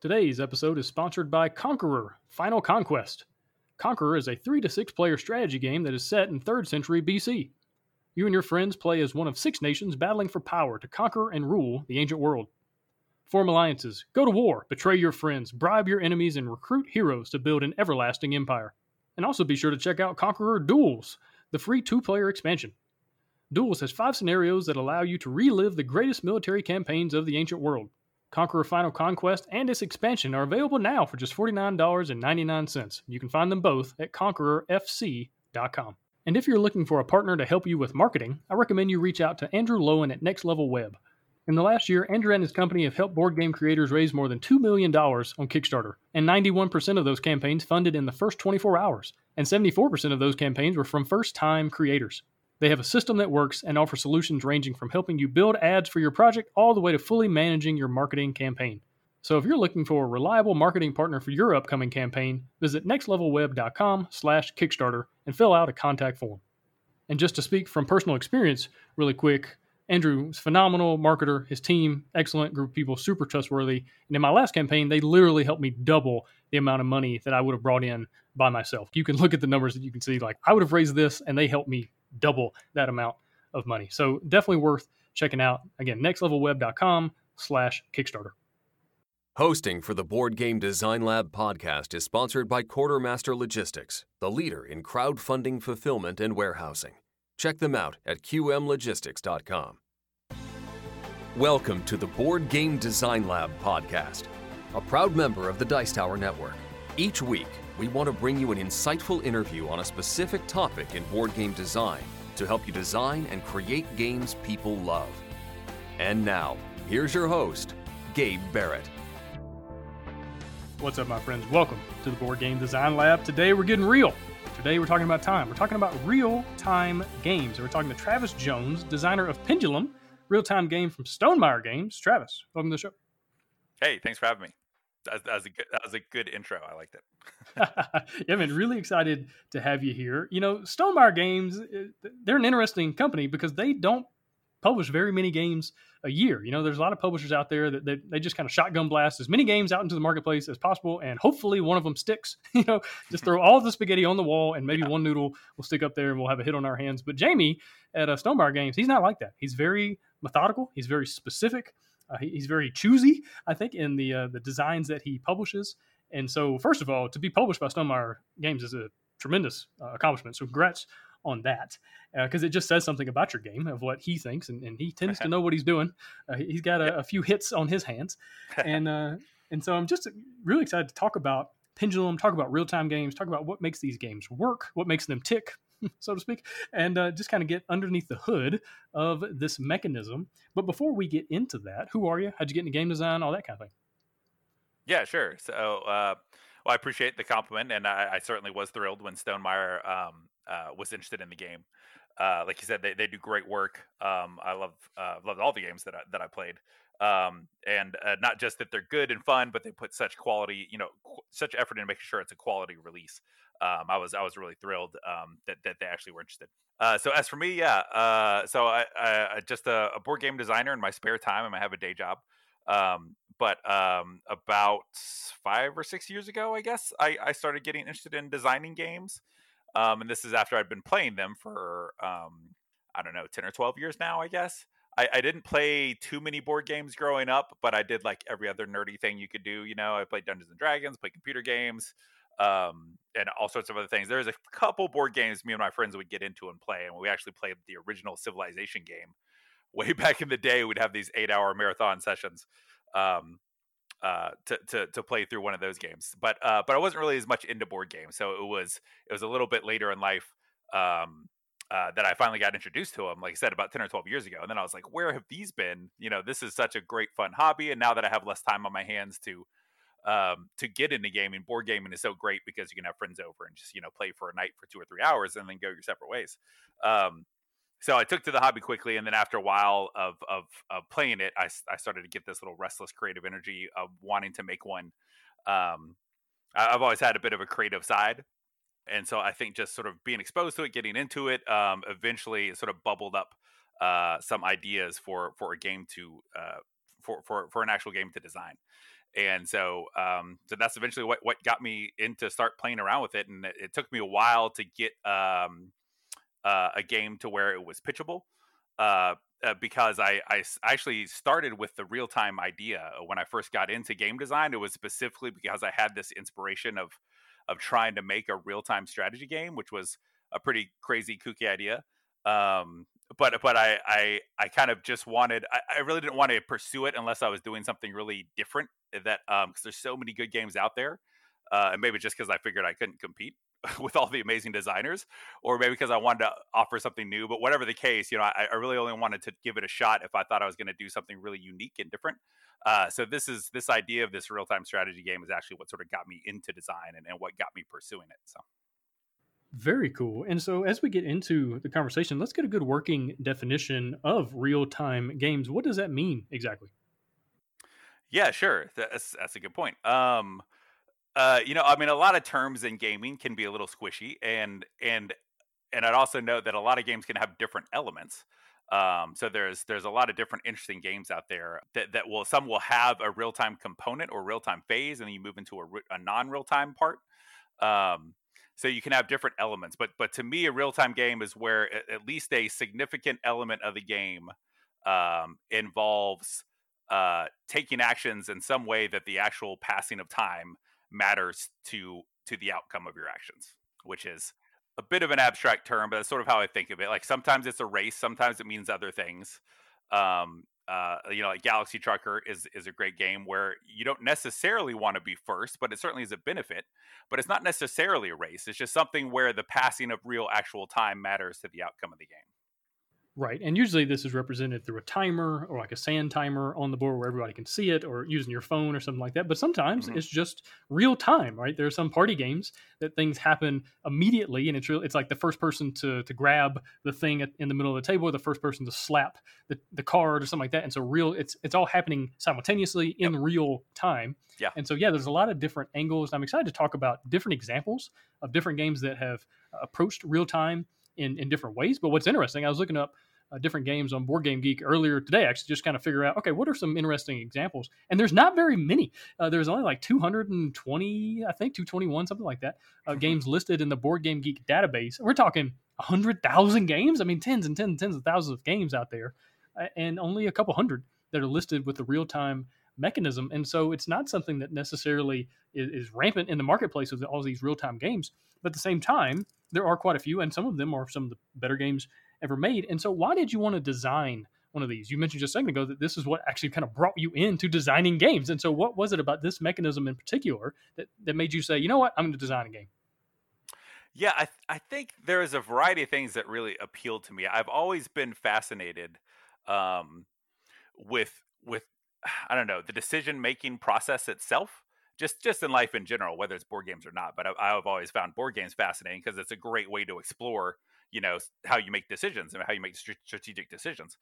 Today's episode is sponsored by Conqueror Final Conquest. Conqueror is a 3 to 6 player strategy game that is set in 3rd century BC. You and your friends play as one of six nations battling for power to conquer and rule the ancient world. Form alliances, go to war, betray your friends, bribe your enemies, and recruit heroes to build an everlasting empire. And also be sure to check out Conqueror Duels, the free two player expansion. Duels has five scenarios that allow you to relive the greatest military campaigns of the ancient world. Conqueror Final Conquest and its expansion are available now for just $49.99. You can find them both at conquerorfc.com. And if you're looking for a partner to help you with marketing, I recommend you reach out to Andrew Lowen at Next Level Web. In the last year, Andrew and his company have helped board game creators raise more than $2 million on Kickstarter, and 91% of those campaigns funded in the first 24 hours, and 74% of those campaigns were from first time creators. They have a system that works and offer solutions ranging from helping you build ads for your project all the way to fully managing your marketing campaign. So if you're looking for a reliable marketing partner for your upcoming campaign, visit nextlevelweb.com/kickstarter and fill out a contact form. And just to speak from personal experience really quick, Andrew's phenomenal marketer, his team, excellent group of people, super trustworthy. And in my last campaign, they literally helped me double the amount of money that I would have brought in by myself. You can look at the numbers that you can see like I would have raised this and they helped me double that amount of money. So definitely worth checking out. Again, nextlevelweb.com slash Kickstarter. Hosting for the Board Game Design Lab podcast is sponsored by Quartermaster Logistics, the leader in crowdfunding fulfillment and warehousing. Check them out at qmlogistics.com. Welcome to the Board Game Design Lab podcast, a proud member of the Dice Tower Network. Each week, we want to bring you an insightful interview on a specific topic in board game design to help you design and create games people love. And now, here's your host, Gabe Barrett. What's up, my friends? Welcome to the Board Game Design Lab. Today we're getting real. Today we're talking about time. We're talking about real time games. And we're talking to Travis Jones, designer of Pendulum, real time game from Stonemaier Games. Travis, welcome to the show. Hey, thanks for having me. That, that was a good. That was a good intro. I liked it. yeah, man, really excited to have you here. You know, Stonemaier Games, uh, they're an interesting company because they don't publish very many games a year. You know, there's a lot of publishers out there that, that they just kind of shotgun blast as many games out into the marketplace as possible, and hopefully one of them sticks. you know, just throw all the spaghetti on the wall, and maybe yeah. one noodle will stick up there, and we'll have a hit on our hands. But Jamey at uh, Games, he's not like that. He's very methodical. He's very specific. Uh, he, he's very choosy, I think, in the uh, the designs that he publishes. And so, first of all, to be published by Stonemaier Games is a tremendous uh, accomplishment. So, congrats on that because uh, it just says something about your game of what he thinks, and, and he tends to know what he's doing. Uh, he's got a, a, few hits on his hands, and uh, and so I'm just really excited to talk about Pendulum, talk about real time games, talk about what makes these games work, what makes them tick, so to speak, and uh, just kind of get underneath the hood of this mechanism. But before we get into that, who are you? How'd you get into game design? All that kind of thing. Yeah, sure. So, uh, well, I appreciate the compliment, and I, I certainly was thrilled when Stonemaier um, uh, was interested in the game. Uh, like you said, they, they do great work. Um, I love uh, love all the games that I, that I played, um, and uh, not just that they're good and fun, but they put such quality, you know, qu- such effort in making sure it's a quality release. Um, I was I was really thrilled um, that that they actually were interested. Uh, so as for me, yeah, uh, so I, I just a, a, board game designer in my spare time, and I have a day job. Um, but um, about five or six years ago, I guess I, I started getting interested in designing games. Um, and this is after I'd been playing them for um, I don't know, ten or twelve years now. I guess I, I, didn't play too many board games growing up, but I did like every other nerdy thing you could do. You know, I played Dungeons and Dragons, played computer games, um, and all sorts of other things. There's a couple board games me and my friends would get into and play, and we actually played the original Civilization game way back in the day. We'd have these eight-hour marathon sessions. Um, uh, to, to to play through one of those games. But uh, but I wasn't really as much into board games, so it was it was a little bit later in life um, uh, that I finally got introduced to them. Like I said, about ten or twelve years ago, and then I was like, where have these been? You know, this is such a great fun hobby, and now that I have less time on my hands to um, to get into gaming, board gaming is so great because you can have friends over and just you know play for a night for two or three hours and then go your separate ways. Um, so I took to the hobby quickly, and then after a while of of, of playing it, I, I started to get this little restless creative energy of wanting to make one. Um, I've always had a bit of a creative side, and so I think just sort of being exposed to it, getting into it, um, eventually it sort of bubbled up uh, some ideas for for a game to uh, for for for an actual game to design. And so um, so that's eventually what what got me into start playing around with it, and it, it took me a while to get um, uh, a game to where it was pitchable. Uh, uh, because I, I actually started with the real time idea when I first got into game design. It was specifically because I had this inspiration of of trying to make a real time strategy game, which was a pretty crazy, kooky idea. Um, but but I, I I kind of just wanted I, I, really didn't want to pursue it unless I was doing something really different. That um because there's so many good games out there, uh, and maybe just because I figured I couldn't compete with all the amazing designers, or maybe because I wanted to offer something new. But whatever the case, you know, I, I really only wanted to give it a shot if I thought I was going to do something really unique and different. Uh, so this is this idea of this real time strategy game is actually what sort of got me into design and, and what got me pursuing it. So. Very cool. And so, as we get into the conversation, let's get a good working definition of real time games. What does that mean exactly? Yeah, sure. That's, that's a good point. Um, uh, you know, I mean, a lot of terms in gaming can be a little squishy, and and and I'd also note that a lot of games can have different elements. Um, so there's there's a lot of different interesting games out there that that will some will have a real time component or real time phase, and then you move into a, a non real time part. Um, so you can have different elements, but but to me, a real time game is where at least a significant element of the game um, involves uh, taking actions in some way that the actual passing of time matters to to the outcome of your actions, which is a bit of an abstract term, but that's sort of how I think of it. Like sometimes it's a race, sometimes it means other things. Um, uh, you know, like Galaxy Trucker is is a great game where you don't necessarily want to be first, but it certainly is a benefit. But it's not necessarily a race. It's just something where the passing of real actual time matters to the outcome of the game. Right. And usually this is represented through a timer or like a sand timer on the board where everybody can see it or using your phone or something like that. But sometimes mm-hmm. it's just real time, right? There are some party games that things happen immediately and it's really, it's like the first person to, to grab the thing at, in the middle of the table or the first person to slap the, the card or something like that. And so real, it's, it's all happening simultaneously in yep. real time. Yeah. And so, yeah, there's a lot of different angles. I'm excited to talk about different examples of different games that have approached real time in, in different ways. But what's interesting, I was looking up uh, different games on Board Game Geek earlier today, actually, just kind of figure out, okay, what are some interesting examples? And there's not very many. Uh, there's only like 220, I think, 221, something like that, uh, mm-hmm. games listed in the Board Game Geek database. We're talking 100,000 games. I mean, tens and tens and tens of thousands of games out there, uh, and only a couple hundred that are listed with the real time mechanism. And so it's not something that necessarily is, is rampant in the marketplace with all these real time games. But at the same time, there are quite a few, and some of them are some of the better games ever made. And so, why did you want to design one of these? You mentioned just a second ago that this is what actually kind of brought you into designing games. And so, what was it about this mechanism in particular that, that made you say, you know what, I'm going to design a game? Yeah, I, th- I think there is a variety of things that really appealed to me. I've always been fascinated um, with with I don't know the decision making process itself just just in life in general, whether it's board games or not. But I've, I've always found board games fascinating because it's a great way to explore you know how you make decisions and how you make strategic decisions.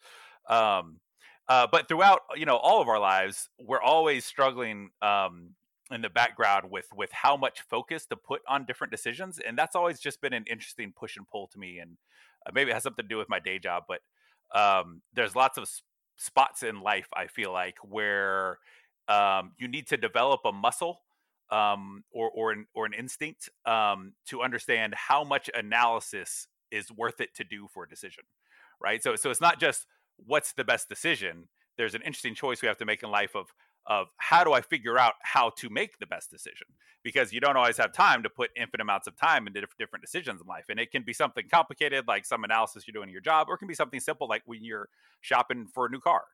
Um, uh, but throughout you know all of our lives we're always struggling um, in the background with with how much focus to put on different decisions and that's always just been an interesting push and pull to me and uh, maybe it has something to do with my day job but um, there's lots of s- spots in life i feel like where um, you need to develop a muscle um, or or an, or an instinct um, to understand how much analysis is worth it to do for a decision right so so it's not just what's the best decision there's an interesting choice we have to make in life of of how do I figure out how to make the best decision? Because you don't always have time to put infinite amounts of time into different decisions in life. And it can be something complicated, like some analysis you're doing in your job, or it can be something simple, like when you're shopping for a new car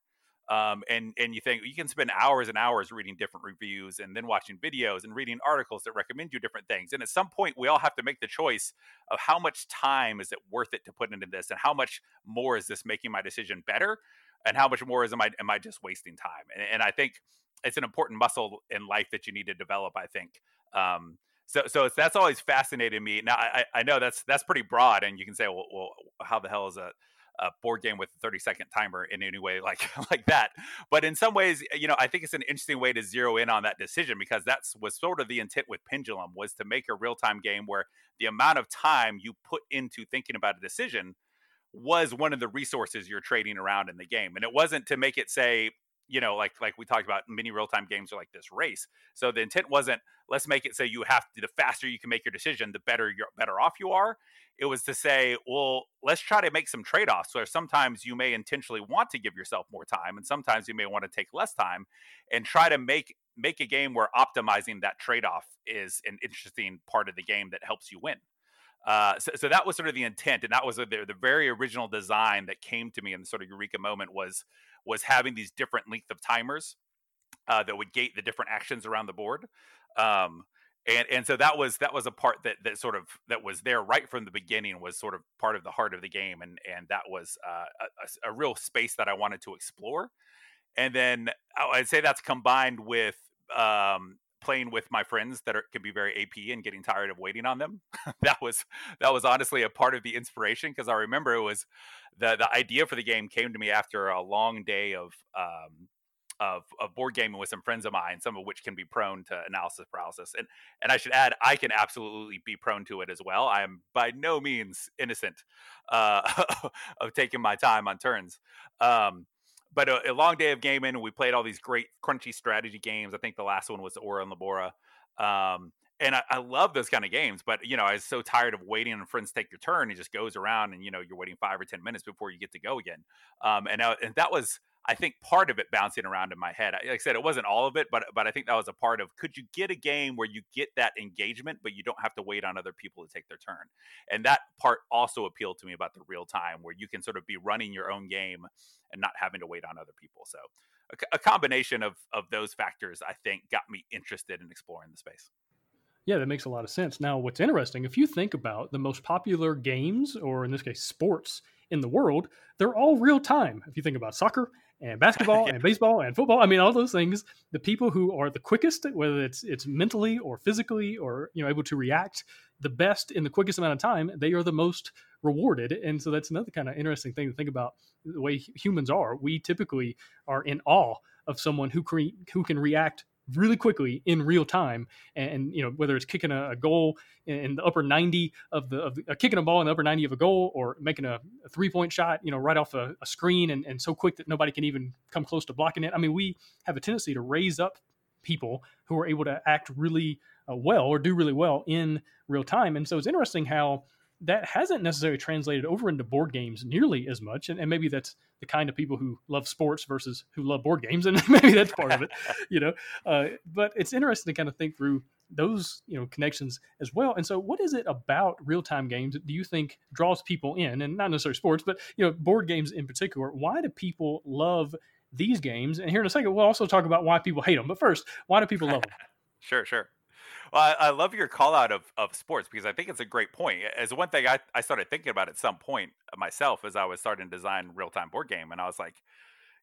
um, and and you think you can spend hours and hours reading different reviews and then watching videos and reading articles that recommend you different things. And at some point we all have to make the choice of how much time is it worth it to put into this and how much more is this making my decision better and how much more is am I am I just wasting time? And, and I think it's an important muscle in life that you need to develop I think. Um, so so that's always fascinated me. Now I, I know that's that's pretty broad and you can say well, well how the hell is a a board game with a 30 second timer in any way like like that. But in some ways you know i think it's an interesting way to zero in on that decision because that's was sort of the intent with pendulum was to make a real-time game where the amount of time you put into thinking about a decision was one of the resources you're trading around in the game. And it wasn't to make it say you know, like like we talked about, many real time games are like this race. So the intent wasn't let's make it so you have to, the faster you can make your decision, the better you're better off you are. It was to say, well, let's try to make some trade offs where sometimes you may intentionally want to give yourself more time, and sometimes you may want to take less time, and try to make make a game where optimizing that trade off is an interesting part of the game that helps you win. Uh, so, so, that was sort of the intent, and that was the, the very original design that came to me in the sort of eureka moment was was having these different length of timers uh, that would gate the different actions around the board. Um, and and so that was that was a part that that sort of that was there right from the beginning was sort of part of the heart of the game and and that was uh, a, a, real space that I wanted to explore and then I'd say that's combined with um, playing with my friends that are, can be very AP and getting tired of waiting on them. that was that was honestly a part of the inspiration because I remember it was the the idea for the game came to me after a long day of um, of, of board gaming with some friends of mine, some of which can be prone to analysis paralysis. And and I should add, I can absolutely be prone to it as well. I am by no means innocent uh, of taking my time on turns. Um, but a, a, long day of gaming. We played all these great crunchy strategy games. I think the last one was Ora et Labora. Um, and I, I, love those kind of games, but you know, I was so tired of waiting and friends take your turn. It just goes around, and you know, you're waiting five or ten minutes before you get to go again. Um, and now, and that was I think part of it bouncing around in my head. Like I said, it wasn't all of it, but but I think that was a part of. Could you get a game where you get that engagement, but you don't have to wait on other people to take their turn? And that part also appealed to me about the real time, where you can sort of be running your own game and not having to wait on other people. So a, a combination of of those factors, I think, got me interested in exploring the space. Yeah, that makes a lot of sense. Now, what's interesting, if you think about the most popular games, or in this case, sports in the world, they're all real time. If you think about soccer and basketball yeah. and baseball and football. I mean, all those things. The people who are the quickest, whether it's it's mentally or physically or you know able to react the best in the quickest amount of time, they are the most rewarded. And so that's another kind of interesting thing to think about the way humans are. We typically are in awe of someone who cre- who can react really quickly in real time and, and you know whether it's kicking a, a, goal in the upper 90 of the of the, uh, kicking a ball in the upper 90 of a goal or making a, a three point shot you know right off a, a screen and, and so quick that nobody can even come close to blocking it. I mean we have a tendency to raise up people who are able to act really uh, well or do really well in real time. And so it's interesting how that hasn't necessarily translated over into board games nearly as much. And, and, maybe that's the kind of people who love sports versus who love board games. And maybe that's part of it, you know. Uh, but it's interesting to kind of think through those, you know, connections as well. And so what is it about real-time games do you think draws people in? And not necessarily sports, but, you know, board games in particular. Why do people love these games? And here in a second, we'll also talk about why people hate them. But first, why do people love them? sure, sure. Well, I, I, love your call out of, of sports because I think it's a great point. As one thing I, I started thinking about at some point myself as I was starting to design real time board game, and I was like,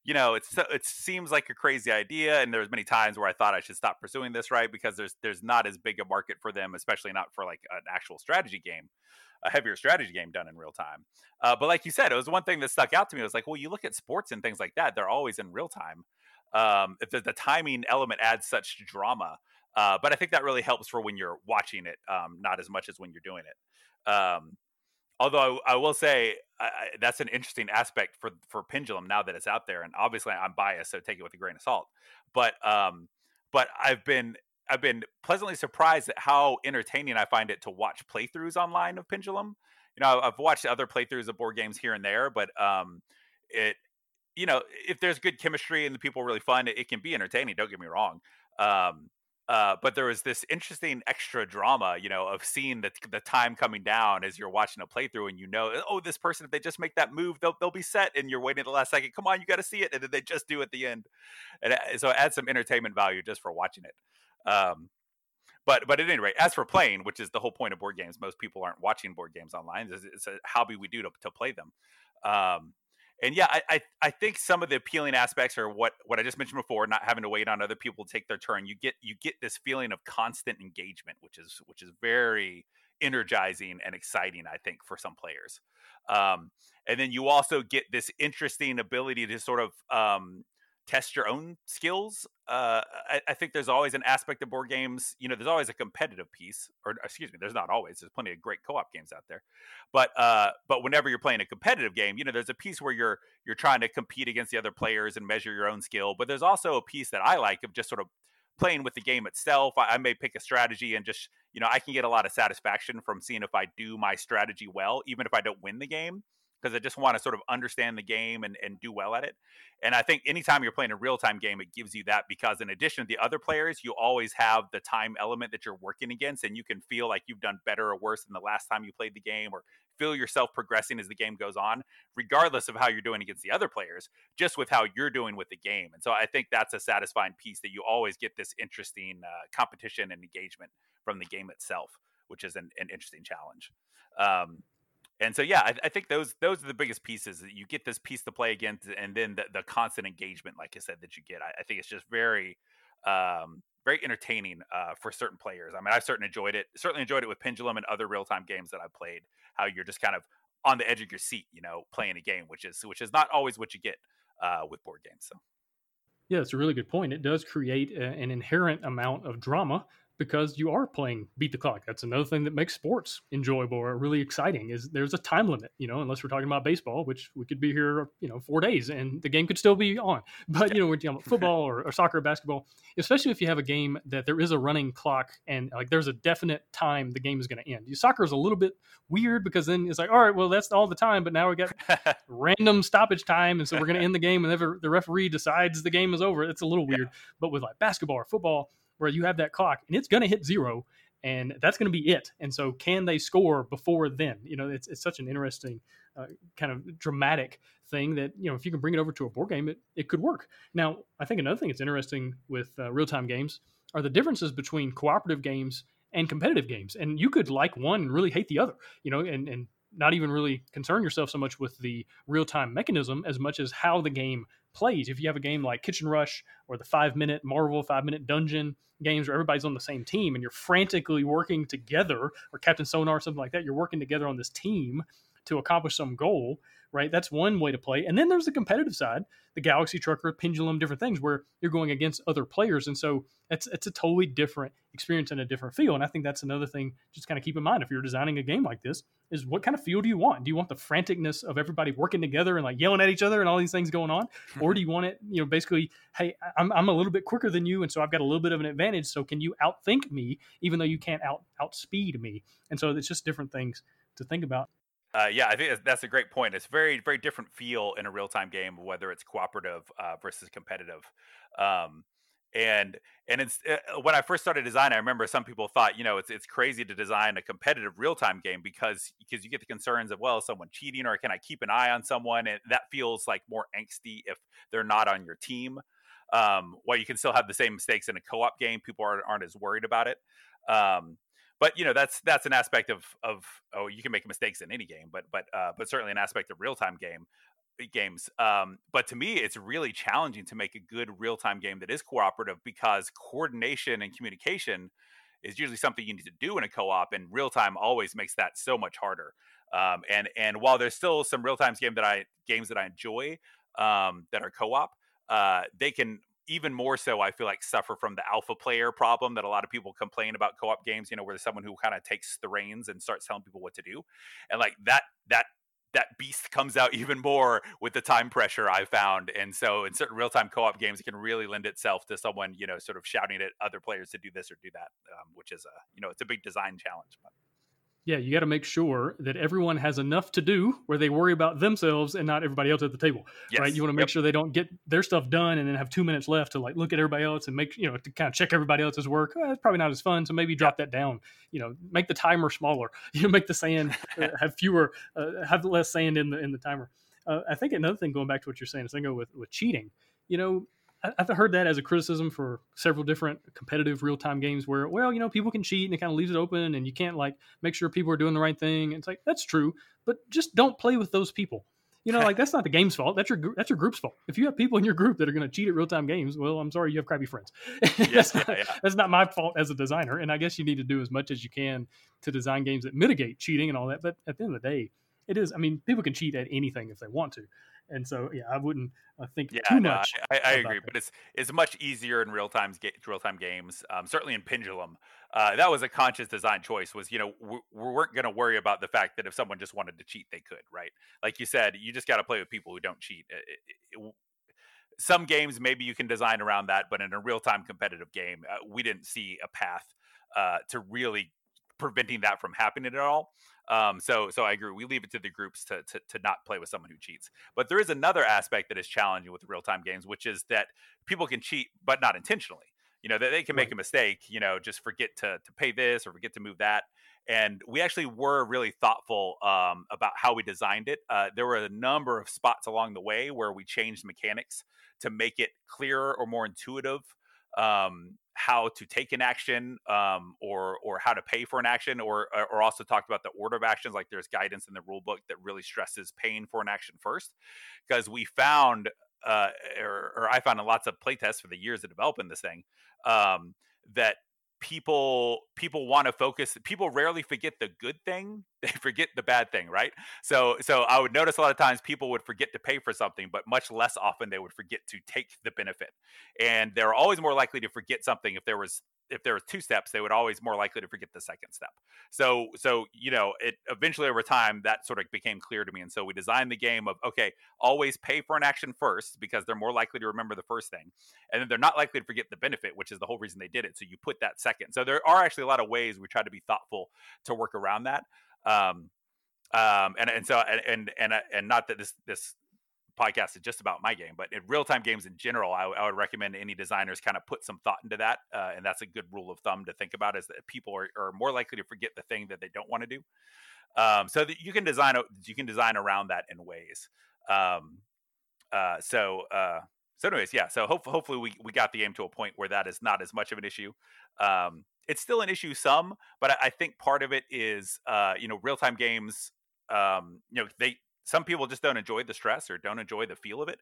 you know, it's it seems like a crazy idea, and there's many times where I thought I should stop pursuing this, right? Because there's there's not as big a market for them, especially not for like an actual strategy game, a heavier strategy game done in real time. Uh, but like you said, it was one thing that stuck out to me. It was like, well, you look at sports and things like that; they're always in real time. Um, if the, the timing element adds such drama, uh, but I think that really helps for when you're watching it, um, not as much as when you're doing it. Um, although I, I, will say I, that's an interesting aspect for for Pendulum now that it's out there, and obviously I'm biased, so take it with a grain of salt. But um, but I've been I've been pleasantly surprised at how entertaining I find it to watch playthroughs online of Pendulum. You know, I've watched other playthroughs of board games here and there, but um, it you know if there's good chemistry and the people are really fun, it, it can be entertaining. Don't get me wrong. Um, uh, but there was this interesting extra drama, you know, of seeing the the time coming down as you're watching a playthrough, and you know, oh, this person, if they just make that move, they'll they'll be set, and you're waiting the last second. Come on, you got to see it, and then they just do at the end, and uh, so it adds some entertainment value just for watching it. Um, but but at any rate, as for playing, which is the whole point of board games, most people aren't watching board games online. It's, it's a hobby we do to to play them. Um, and yeah, I, I, I think some of the appealing aspects are what what I just mentioned before, not having to wait on other people to take their turn. You get you get this feeling of constant engagement, which is which is very energizing and exciting, I think, for some players. Um, and then you also get this interesting ability to sort of um, test your own skills. Uh, I, I, think there's always an aspect of board games. You know, there's always a competitive piece, or excuse me, there's not always. There's plenty of great co-op games out there, but uh, but whenever you're playing a competitive game, you know, there's a piece where you're you're trying to compete against the other players and measure your own skill. But there's also a piece that I like of just sort of playing with the game itself. I, I may pick a strategy and just you know I can get a lot of satisfaction from seeing if I do my strategy well, even if I don't win the game because I just want to sort of understand the game and, and do well at it. And I think anytime you're playing a real time game, it gives you that because in addition to the other players, you always have the time element that you're working against, and you can feel like you've done better or worse than the last time you played the game, or feel yourself progressing as the game goes on, regardless of how you're doing against the other players, just with how you're doing with the game. And so I think that's a satisfying piece that you always get this interesting uh, competition and engagement from the game itself, which is an, an interesting challenge. Um, and so yeah I, I, think those those are the biggest pieces you get this piece to play against and then the, the constant engagement like i said that you get. I, I think it's just very um, very entertaining uh, for certain players. I mean i've certainly enjoyed it certainly enjoyed it with pendulum and other real-time games that i've played how you're just kind of on the edge of your seat you know playing a game which is which is not always what you get uh, with board games so. Yeah, it's a really good point. It does create a, an inherent amount of drama because you are playing beat the clock. That's another thing that makes sports enjoyable or really exciting is there's a time limit, you know, unless we're talking about baseball, which we could be here, you know, four days and the game could still be on. But, you know, we're talking about football or, or soccer or basketball, especially if you have a game that there is a running clock and like there's a definite time the game is going to end. Soccer is a little bit weird because then it's like, all right, well, that's all the time, but now we got random stoppage time. And so we're going to end the game whenever the referee decides the game is over. It's a little weird. Yeah. But with like basketball or football, where you have that clock and it's going to hit zero and that's going to be it. And so, can they score before then? You know, it's, it's such an interesting, uh, kind of dramatic thing that you know if you can bring it over to a board game, it it could work. Now, I think another thing that's interesting with uh, real time games are the differences between cooperative games and competitive games. And you could like one and really hate the other. You know, and and not even really concern yourself so much with the real time mechanism as much as how the game plays. If you have a game like Kitchen Rush or the five minute Marvel five minute dungeon games where everybody's on the same team and you're frantically working together, or Captain Sonar, something like that, you're working together on this team to accomplish some goal, right? That's one way to play. And then there's the competitive side, the Galaxy Trucker, Pendulum, different things where you're going against other players. And so it's it's a totally different experience and a different feel. And I think that's another thing just kind of keep in mind if you're designing a game like this is what kind of feel do you want? Do you want the franticness of everybody working together and like yelling at each other and all these things going on? or do you want it, you know, basically, hey, I'm, I'm a little bit quicker than you. And so I've got a little bit of an advantage. So can you outthink me, even though you can't out outspeed me? And so it's just different things to think about. Uh, yeah, I think that's a great point. It's very, very different feel in a real time game, whether it's cooperative uh, versus competitive. Um, and and it's uh, when I first started design, I remember some people thought, you know, it's it's crazy to design a competitive real time game because because you get the concerns of well, is someone cheating or can I keep an eye on someone, and that feels like more angsty if they're not on your team. Um, while you can still have the same mistakes in a co op game, people aren't, aren't as worried about it. Um, but you know that's that's an aspect of of oh you can make mistakes in any game but but uh, but certainly an aspect of real time game uh, games. Um, but to me it's really challenging to make a good real time game that is cooperative because coordination and communication is usually something you need to do in a co-op and real time always makes that so much harder. Um, and and while there's still some real time game that I games that I enjoy um, that are co-op uh, they can even more so, I feel like suffer from the alpha player problem that a lot of people complain about co-op games. You know, where there's someone who kind of takes the reins and starts telling people what to do, and like that that that beast comes out even more with the time pressure I found. And so in certain real time co op games, it can really lend itself to someone, you know, sort of shouting at other players to do this or do that, um, which is a, you know, it's a big design challenge. But yeah, you got to make sure that everyone has enough to do where they worry about themselves and not everybody else at the table, yes. right? You want to make yep. sure they don't get their stuff done and then have two minutes left to like look at everybody else and make you know to kind of check everybody else's work. Oh, it's probably not as fun, so maybe drop that down. You know, make the timer smaller. You know, make the sand uh, have fewer, uh, have less sand in the in the timer. Uh, I think another thing going back to what you're saying is thinking with with cheating. You know, I've heard that as a criticism for several different competitive real time games where, well, you know, people can cheat and it kind of leaves it open and you can't like make sure people are doing the right thing. And It's like, that's true, but just don't play with those people. You know, like that's not the game's fault. That's your that's your group's fault. If you have people in your group that are going to cheat at real time games, well, I'm sorry, you have crappy friends. Yes, that's, yeah, yeah. that's not my fault as a designer. And I guess you need to do as much as you can to design games that mitigate cheating and all that. But at the end of the day, it is. I mean, people can cheat at anything if they want to, And so, yeah, I wouldn't uh, think yeah, too no, much. I, I agree, that. but it's it's much easier in real time ga- real time games. Um, certainly in Pendulum, uh, that was a conscious design choice. Was you know we, we weren't going to worry about the fact that if someone just wanted to cheat, they could, right? Like you said, you just got to play with people who don't cheat. It, it, it, some games maybe you can design around that, but in a real time competitive game, uh, we didn't see a path uh, to really preventing that from happening at all. Um, so, so I agree. We leave it to the groups to, to to not play with someone who cheats. But there is another aspect that is challenging with real time games, which is that people can cheat, but not intentionally. You know, that they can make right. a mistake. You know, just forget to to pay this or forget to move that. And we actually were really thoughtful um, about how we designed it. Uh, there were a number of spots along the way where we changed mechanics to make it clearer or more intuitive um, how to take an action um, or or how to pay for an action or or also talked about the order of actions like there's guidance in the rule book that really stresses paying for an action first because we found uh, or, or, I found in lots of playtests for the years of developing this thing um, that people people want to focus people rarely forget the good thing they forget the bad thing right? So so i would notice a lot of times people would forget to pay for something but much less often they would forget to take the benefit. And they're always more likely to forget something if there was if there were two steps, they would always more likely to forget the second step. So, so you know, it eventually over time that sort of became clear to me, and so we designed the game of okay, always pay for an action first because they're more likely to remember the first thing, and then they're not likely to forget the benefit, which is the whole reason they did it. So you put that second. So there are actually a lot of ways we try to be thoughtful to work around that. Um, um, and and so and and and, and not that this this podcast is just about my game, but in real time games in general, I, would recommend any designers kind of put some thought into that. Uh, and that's a good rule of thumb to think about is that people are, are more likely to forget the thing that they don't want to do. Um, so that you can design you can design around that in ways. Um, uh, so uh, so anyways, yeah. So hope, hopefully we we got the game to a point where that is not as much of an issue. Um, it's still an issue some, but I, I think part of it is uh, you know real time games. Um, you know they some people just don't enjoy the stress or don't enjoy the feel of it.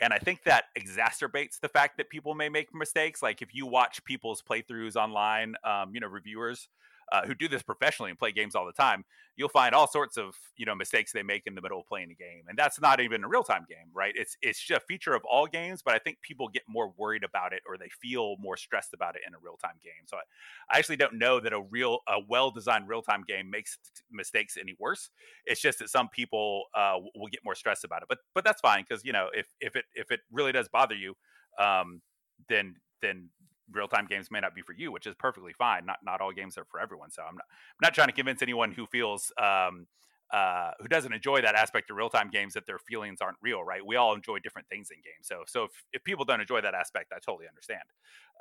And I think that exacerbates the fact that people may make mistakes. Like if you watch people's playthroughs online, um, you know, reviewers uh, who do this professionally and play games all the time, you'll find all sorts of you know mistakes they make in the middle of playing a game, and that's not even a real time game, right? It's it's just a feature of all games, but I think people get more worried about it or they feel more stressed about it in a real time game. So I, I actually don't know that a real a well designed real time game makes mistakes any worse. It's just that some people uh, will get more stressed about it, but but that's fine because you know if if it if it really does bother you, um, then then real time games may not be for you, which is perfectly fine. Not not all games are for everyone. So I'm not I'm not trying to convince anyone who feels um, uh, who doesn't enjoy that aspect of real time games that their feelings aren't real. Right? We all enjoy different things in games. So so if, if people don't enjoy that aspect, I totally understand.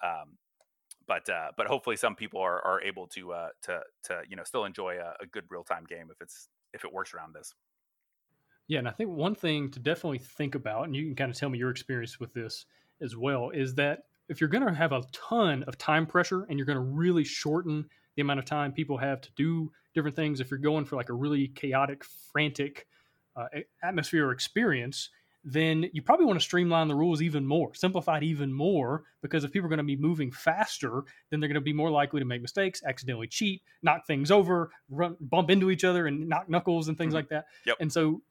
Um, but uh, but hopefully some people are, are able to uh, to to you know still enjoy a, a good real time game if it's if it works around this. Yeah, and I think one thing to definitely think about, and you can kind of tell me your experience with this as well, is that if you're going to have a ton of time pressure and you're going to really shorten the amount of time people have to do different things, if you're going for like a really chaotic, frantic uh, atmosphere or experience, then you probably want to streamline the rules even more, simplify it even more, because if people are going to be moving faster, then they're going to be more likely to make mistakes, accidentally cheat, knock things over, run, bump into each other, and knock knuckles and things mm-hmm. like that. Yep. And so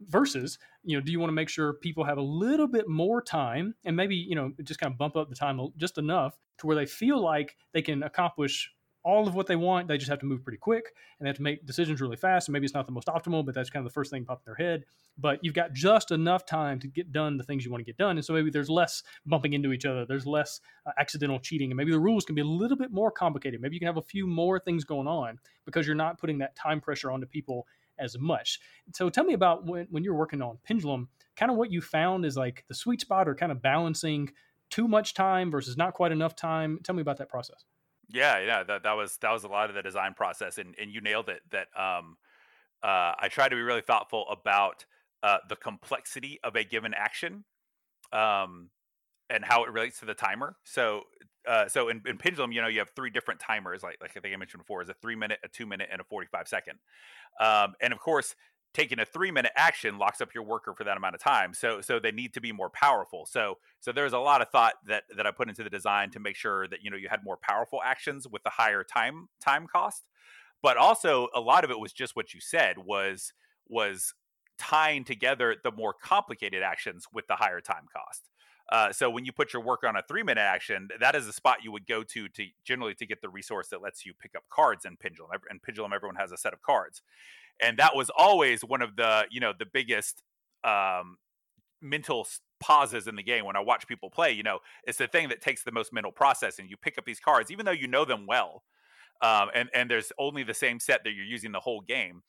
versus you know do you want to make sure people have a little bit more time and maybe you know just kind of bump up the time just enough to where they feel like they can accomplish all of what they want they just have to move pretty quick and they have to make decisions really fast and maybe it's not the most optimal but that's kind of the first thing pop in their head. But you've got just enough time to get done the things you want to get done and so maybe there's less bumping into each other there's less uh, accidental cheating and maybe the rules can be a little bit more complicated. Maybe you can have a few more things going on because you're not putting that time pressure onto people as much. So tell me about when, when you're working on Pendulum, kind of what you found is like the sweet spot or kind of balancing too much time versus not quite enough time. Tell me about that process. Yeah, yeah, that, that was that was a lot of the design process, and and you nailed it. That um, uh, I try to be really thoughtful about uh, the complexity of a given action, um, and how it relates to the timer. So uh, so in, in, pendulum, you know, you have three different timers, like like I think I mentioned before, is a three minute, a two minute, and a forty five second. Um, and of course, taking a three minute action locks up your worker for that amount of time. So so they need to be more powerful. So so there's a lot of thought that that I put into the design to make sure that you know you had more powerful actions with the higher time time cost. But also a lot of it was just what you said was was tying together the more complicated actions with the higher time cost. Uh, so when you put your work on a three minute action, that is a spot you would go to to generally to get the resource that lets you pick up cards in Pendulum. And Pendulum, everyone has a set of cards, and that was always one of the you know the biggest um, mental pauses in the game when I watch people play. You know, it's the thing that takes the most mental processing. You pick up these cards, even though you know them well, um, and and there's only the same set that you're using the whole game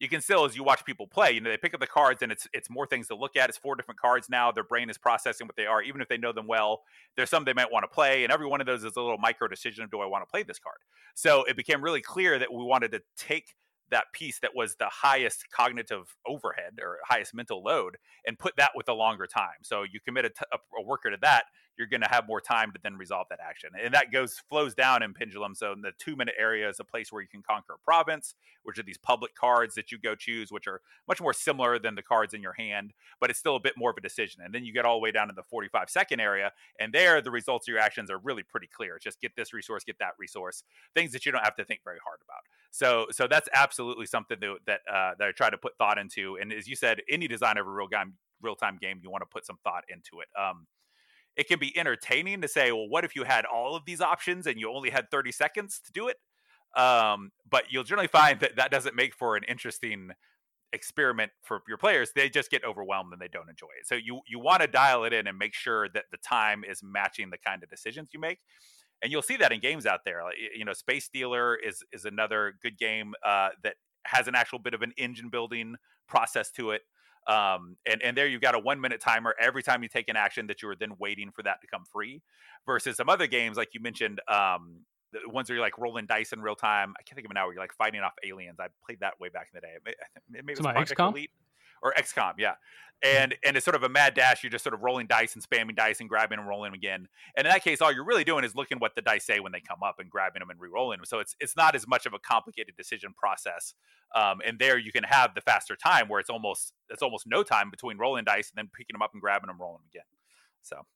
you can still as you watch people play you know they pick up the cards and it's it's more things to look at. It's four different cards now. Their brain is processing what they are even if they know them well. There's some they might want to play and every one of those is a little micro decision of do i want to play this card? So it became really clear that we wanted to take that piece that was the highest cognitive overhead or highest mental load and put that with a longer time. So you commit a, t- a worker to that you're going to have more time to then resolve that action. And that goes flows down in Pendulum. So in the two minute area is a place where you can conquer a province, which are these public cards that you go choose, which are much more similar than the cards in your hand, but it's still a bit more of a decision. And then you get all the way down to the 45 second area, and there the results of your actions are really pretty clear. Just get this resource, get that resource, things that you don't have to think very hard about. So so that's absolutely something that that, uh, that I try to put thought into. And as you said, any design of a real game real time game, you want to put some thought into it. Um, it can be entertaining to say, well, what if you had all of these options and you only had 30 seconds to do it? Um, but you'll generally find that that doesn't make for an interesting experiment for your players. They just get overwhelmed and they don't enjoy it. So you you want to dial it in and make sure that the time is matching the kind of decisions you make. And you'll see that in games out there. Like, you know, Space Dealer is is another good game uh, that has an actual bit of an engine building process to it. Um, and and there you've got a one minute timer every time you take an action that you are then waiting for that to come free. Versus some other games like you mentioned, um, the ones where you're like rolling dice in real time. I can't think of it now. Where you're like fighting off aliens. I played that way back in the day. Maybe, maybe it was XCOM? Elite or XCOM, yeah. And and it's sort of a mad dash. You're just sort of rolling dice and spamming dice and grabbing and rolling them again. And in that case, all you're really doing is looking what the dice say when they come up and grabbing them and re-rolling them. So it's it's not as much of a complicated decision process. Um, and there you can have the faster time where it's almost it's almost no time between rolling dice and then picking them up and grabbing them, rolling them again. So.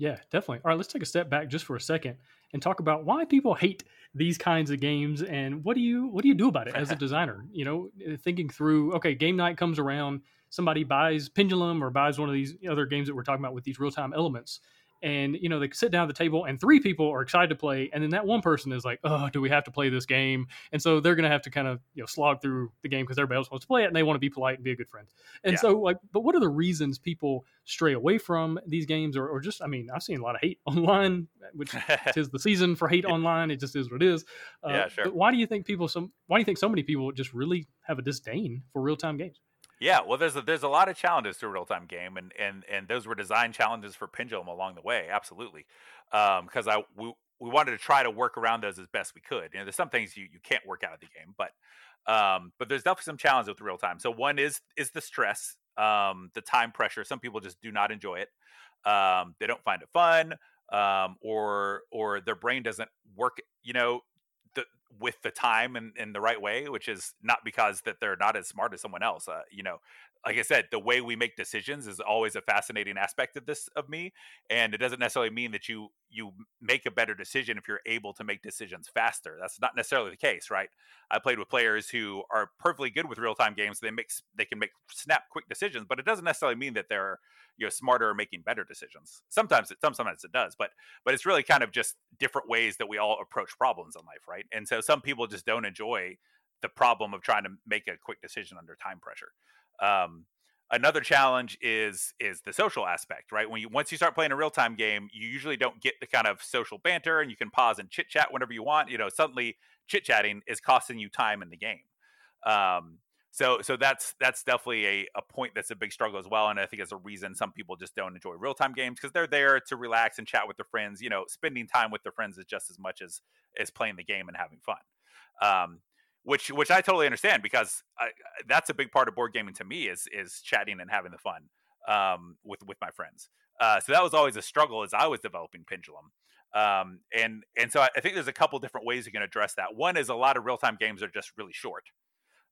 Yeah, definitely. All right, let's take a step back just for a second and talk about why people hate these kinds of games and what do you what do you do about it as a designer? You know, uh, thinking through, okay, game night comes around, somebody buys Pendulum or buys one of these other games that we're talking about with these real-time elements and you know they sit down at the table and three people are excited to play and then that one person is like oh do we have to play this game? And so they're going to have to kind of you know slog through the game because everybody else wants to play it and they want to be polite and be a good friend. And yeah. so like but what are the reasons people stray away from these games or, or just i mean i've seen a lot of hate online which is the season for hate online it just is what it is. Uh, yeah, sure. but why do you think people some why do you think so many people just really have a disdain for real-time games yeah, well, there's a, there's a lot of challenges to a real time game, and and and those were design challenges for Pendulum along the way, absolutely, because um, I we, we wanted to try to work around those as best we could. You know, there's some things you, you can't work out of the game, but um, but there's definitely some challenges with real time. So one is is the stress, um, the time pressure. Some people just do not enjoy it. Um, they don't find it fun, um, or or their brain doesn't work. You know, with the time and in the right way, which is not because that they're not as smart as someone else. Uh, you know, like I said, the way we make decisions is always a fascinating aspect of this of me, and it doesn't necessarily mean that you you make a better decision if you're able to make decisions faster. That's not necessarily the case, right? I played with players who are perfectly good with real time games. They make they can make snap quick decisions, but it doesn't necessarily mean that they're you know smarter or making better decisions. Sometimes it sometimes it does, but but it's really kind of just different ways that we all approach problems in life, right? And so some people just don't enjoy the problem of trying to make a quick decision under time pressure. Um, another challenge is is the social aspect right? When you once you start playing a real-time game you usually don't get the kind of social banter and you can pause and chit chat whenever you want. You know suddenly chit chatting is costing you time in the game. Um, so so that's that's definitely a, a point that's a big struggle as well. And i think it's a reason some people just don't enjoy real-time games because they're there to relax and chat with their friends. You know spending time with their friends is just as much as as playing the game and having fun. Um, which which I totally understand because I, that's a big part of board gaming to me is is chatting and having the fun um, with with my friends. Uh, so that was always a struggle as I was developing Pendulum. Um, and and so I, I think there's a couple different ways you can address that. One is a lot of real time games are just really short.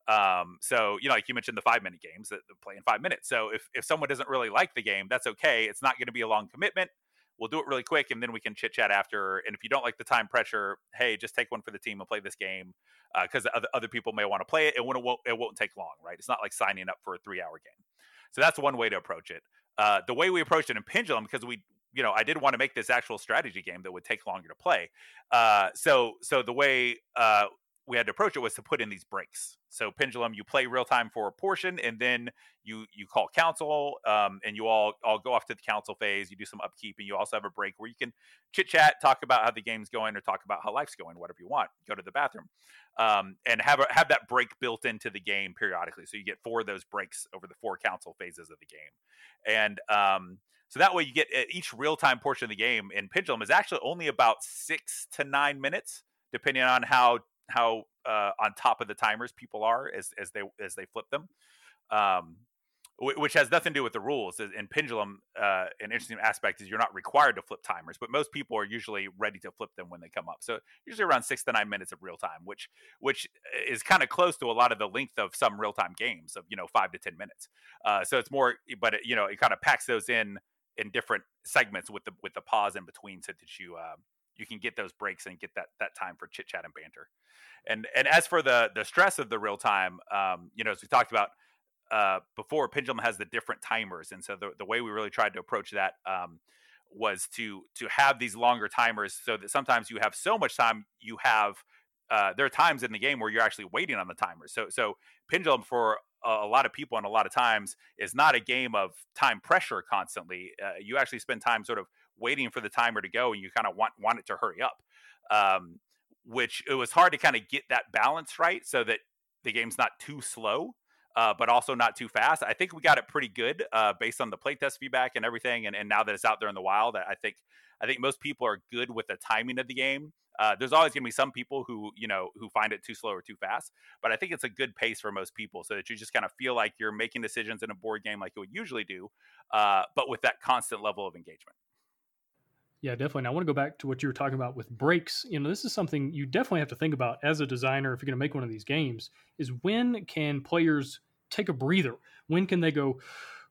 Um, so you know, like you mentioned, the five minute games that play in five minutes. So if if someone doesn't really like the game, that's okay. It's not going to be a long commitment. We'll do it really quick and then we can chit chat after. And if you don't like the time pressure, hey, just take one for the team and play this game because uh, other, other people may want to play it. And it won't, it won't take long, right? It's not like signing up for a three hour game. So that's one way to approach it. Uh, the way we approached it in Pendulum, because we, you know, I did want to make this actual strategy game that would take longer to play. Uh, so, so the way uh, we had to approach it was to put in these breaks. So Pendulum, you play real time for a portion, and then you you call council, um, and you all all go off to the council phase. You do some upkeep, and you also have a break where you can chit chat, talk about how the game's going, or talk about how life's going, whatever you want. Go to the bathroom, um, and have a, have that break built into the game periodically. So you get four of those breaks over the four council phases of the game, and um, so that way you get each real time portion of the game in Pendulum is actually only about six to nine minutes, depending on how how uh, on top of the timers people are as as they as they flip them. Um, which has nothing to do with the rules. In Pendulum, uh, an interesting aspect is you're not required to flip timers, but most people are usually ready to flip them when they come up. So usually around six to nine minutes of real time, which which is kind of close to a lot of the length of some real time games of you know five to ten minutes. Uh, so it's more, but it, you know it kind of packs those in in different segments with the with the pause in between so that you uh, you can get those breaks and get that that time for chit chat and banter. And and as for the the stress of the real time, um, you know, as we talked about uh, before, Pendulum has the different timers, and so the the way we really tried to approach that. Um, was to to have these longer timers so that sometimes you have so much time you have uh, there are times in the game where you're actually waiting on the timer. So so pendulum for a, a, lot of people and a lot of times is not a game of time pressure constantly. Uh, you actually spend time sort of waiting for the timer to go and you kind of want want it to hurry up um, which it was hard to kind of get that balance right so that the game's not too slow uh, but also not too fast. I think we got it pretty good uh, based on the playtest feedback and everything and, and now that it's out there in the wild i think i think most people are good with the timing of the game. Uh, there's always going to be some people who you know who find it too slow or too fast but i think it's a good pace for most people so that you just kind of feel like you're making decisions in a board game like you would usually do uh, but with that constant level of engagement yeah, definitely. And I want to go back to what you were talking about with breaks. You know, this is something you definitely have to think about as a designer if you're going to make one of these games is when can players take a breather? When can they go,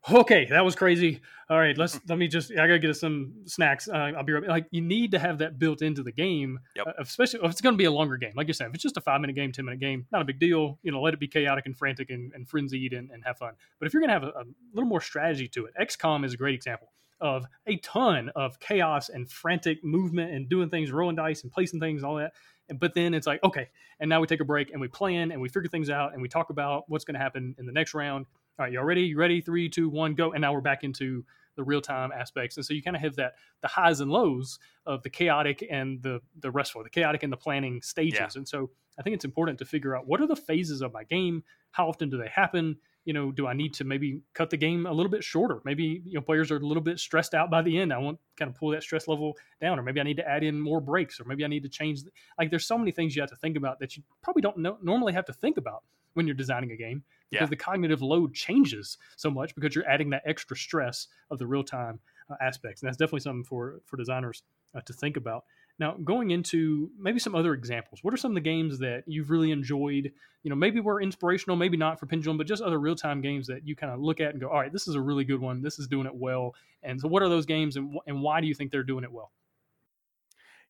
okay, that was crazy. All right, let's let me just I gotta get us some snacks. Uh, I'll be right. Like you need to have that built into the game, yep. uh, especially if it's going to be a longer game. Like you said, if it's just a five minute game, ten minute game, not a big deal. You know, let it be chaotic and frantic and, and frenzied and, and have fun. But if you're going to have a, a little more strategy to it, XCOM is a great example of a ton of chaos and frantic movement and doing things, rolling dice and placing things, all that. But then it's like, okay, and now we take a break and we plan and we figure things out and we talk about what's going to happen in the next round. All right, y'all ready? You ready? Three, two, one, go. And now we're back into the real time aspects. And so you kind of have that the highs and lows of the chaotic and the the restful, the chaotic and the planning stages. Yeah. And so I think it's important to figure out what are the phases of my game, how often do they happen, you know, do I need to maybe cut the game a little bit shorter? Maybe you know players are a little bit stressed out by the end. I want kind of pull that stress level down, or maybe I need to add in more breaks, or maybe I need to change. The, like there's so many things you have to think about that you probably don't know, normally have to think about when you're designing a game because yeah. the cognitive load changes so much because you're adding that extra stress of the real time uh, aspects, and that's definitely something for for designers uh, to think about. Now, going into maybe some other examples, what are some of the games that you've really enjoyed? You know, maybe were inspirational, maybe not for Pendulum, but just other real time games that you kind of look at and go, all right, this is a really good one. This is doing it well. And so, what are those games and, and why do you think they're doing it well?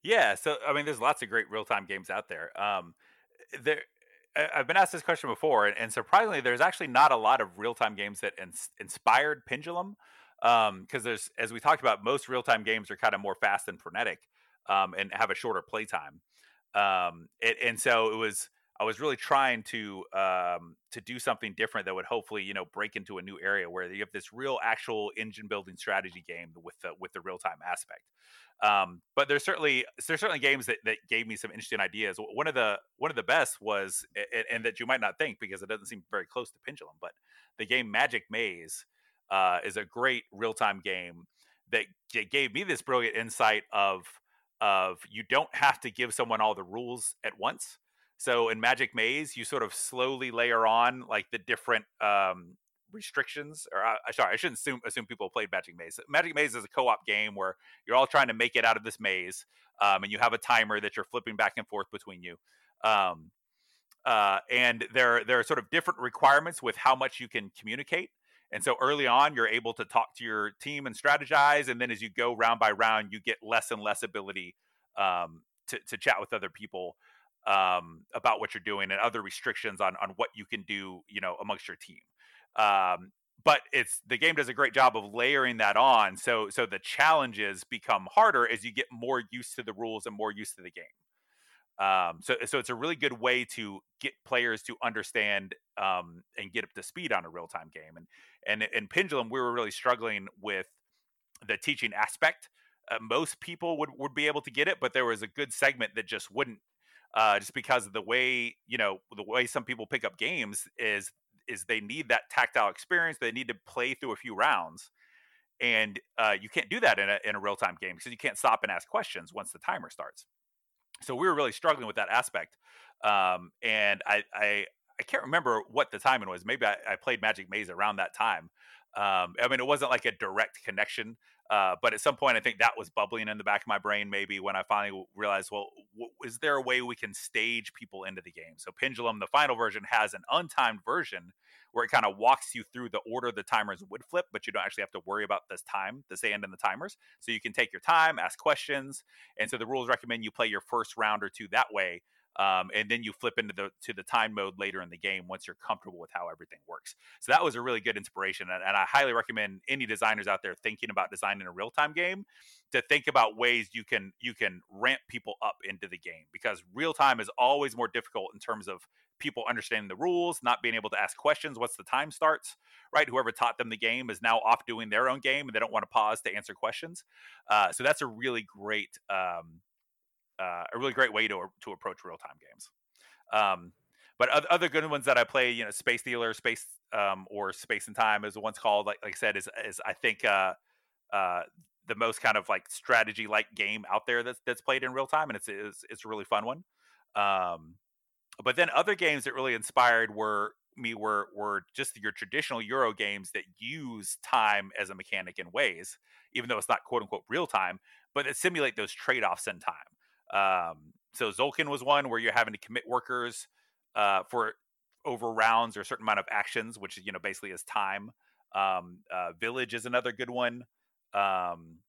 Yeah. So, I mean, there's lots of great real time games out there. Um, there, I've been asked this question before, and, surprisingly, there's actually not a lot of real time games that ins- inspired Pendulum. Because um, there's, as we talked about, most real time games are kind of more fast and frenetic um, and have a shorter playtime. Um, and so it was. I was really trying to um, to do something different that would hopefully you know break into a new area where you have this real actual engine building strategy game with the with the real time aspect. Um, but there's certainly there's certainly games that, that gave me some interesting ideas. One of the one of the best was and, and that you might not think because it doesn't seem very close to Pendulum, but the game Magic Maze uh, is a great real time game that gave me this brilliant insight of of you don't have to give someone all the rules at once. So in Magic Maze, you sort of slowly layer on like the different um, restrictions. Or uh, sorry, I shouldn't assume assume people played Magic Maze. Magic Maze is a co-op game where you're all trying to make it out of this maze, um, and you have a timer that you're flipping back and forth between you. Um, uh, and there there are sort of different requirements with how much you can communicate. And so early on, you're able to talk to your team and strategize. And then as you go round by round, you get less and less ability um, to, to chat with other people um, about what you're doing and other restrictions on on what you can do, you know, amongst your team. Um, but it's the game does a great job of layering that on, so so the challenges become harder as you get more used to the rules and more used to the game. Um, so so it's a really good way to get players to understand um, and get up to speed on a real time game. And and in Pendulum, we were really struggling with the teaching aspect. Uh, most people would would be able to get it, but there was a good segment that just wouldn't uh, just because of the way you know the way some people pick up games is is they need that tactile experience. They need to play through a few rounds, and uh, you can't do that in a in a real time game because you can't stop and ask questions once the timer starts. So we were really struggling with that aspect, um, and I, I I can't remember what the timing was. Maybe I, I played Magic Maze around that time. Um, I mean, it wasn't like a direct connection uh, but at some point, I think that was bubbling in the back of my brain. Maybe when I finally realized, well, w- is there a way we can stage people into the game? So Pendulum, the final version, has an untimed version where it kind of walks you through the order the timers would flip, but you don't actually have to worry about this time, the sand and the timers. So you can take your time, ask questions, and so the rules recommend you play your first round or two that way um, and then you flip into the to the time mode later in the game once you're comfortable with how everything works. So that was a really good inspiration, and, and I highly recommend any designers out there thinking about designing a real time game to think about ways you can you can ramp people up into the game because real time is always more difficult in terms of people understanding the rules, not being able to ask questions once the time starts, right? Whoever taught them the game is now off doing their own game and they don't want to pause to answer questions. Uh, so that's a really great um, uh, a really great way to to approach real time games. Um, but other good ones that I play, you know, Space Dealer, Space um, or Space and Time, is the one's called. Like, like I said, is is I think uh, uh, the most kind of like strategy like game out there that's that's played in real time, and it's it's, it's a really fun one. Um, but then other games that really inspired were me were were just your traditional Euro games that use time as a mechanic in ways, even though it's not quote unquote real time, but that simulate those trade offs in time. Um, so Tzolk'in was one where you're having to commit workers uh, for over rounds or a certain amount of actions, which you know basically is time. Um, uh, Village is another good one. Um,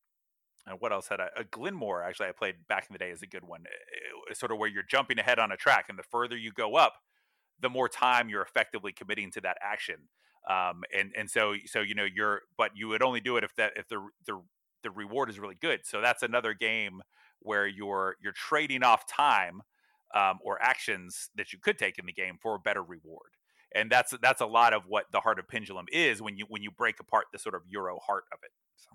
and what else had I? Uh, Glenmore actually I played back in the day is a good one. It, sort of where you're jumping ahead on a track, and the further you go up, the more time you're effectively committing to that action. Um, and and so so you know you're, but you would only do it if that if the the the reward is really good. So that's another game where you're you're trading off time um, or actions that you could take in the game for a better reward. And that's that's a lot of what the heart of pendulum is when you when you break apart the sort of Euro heart of it. So.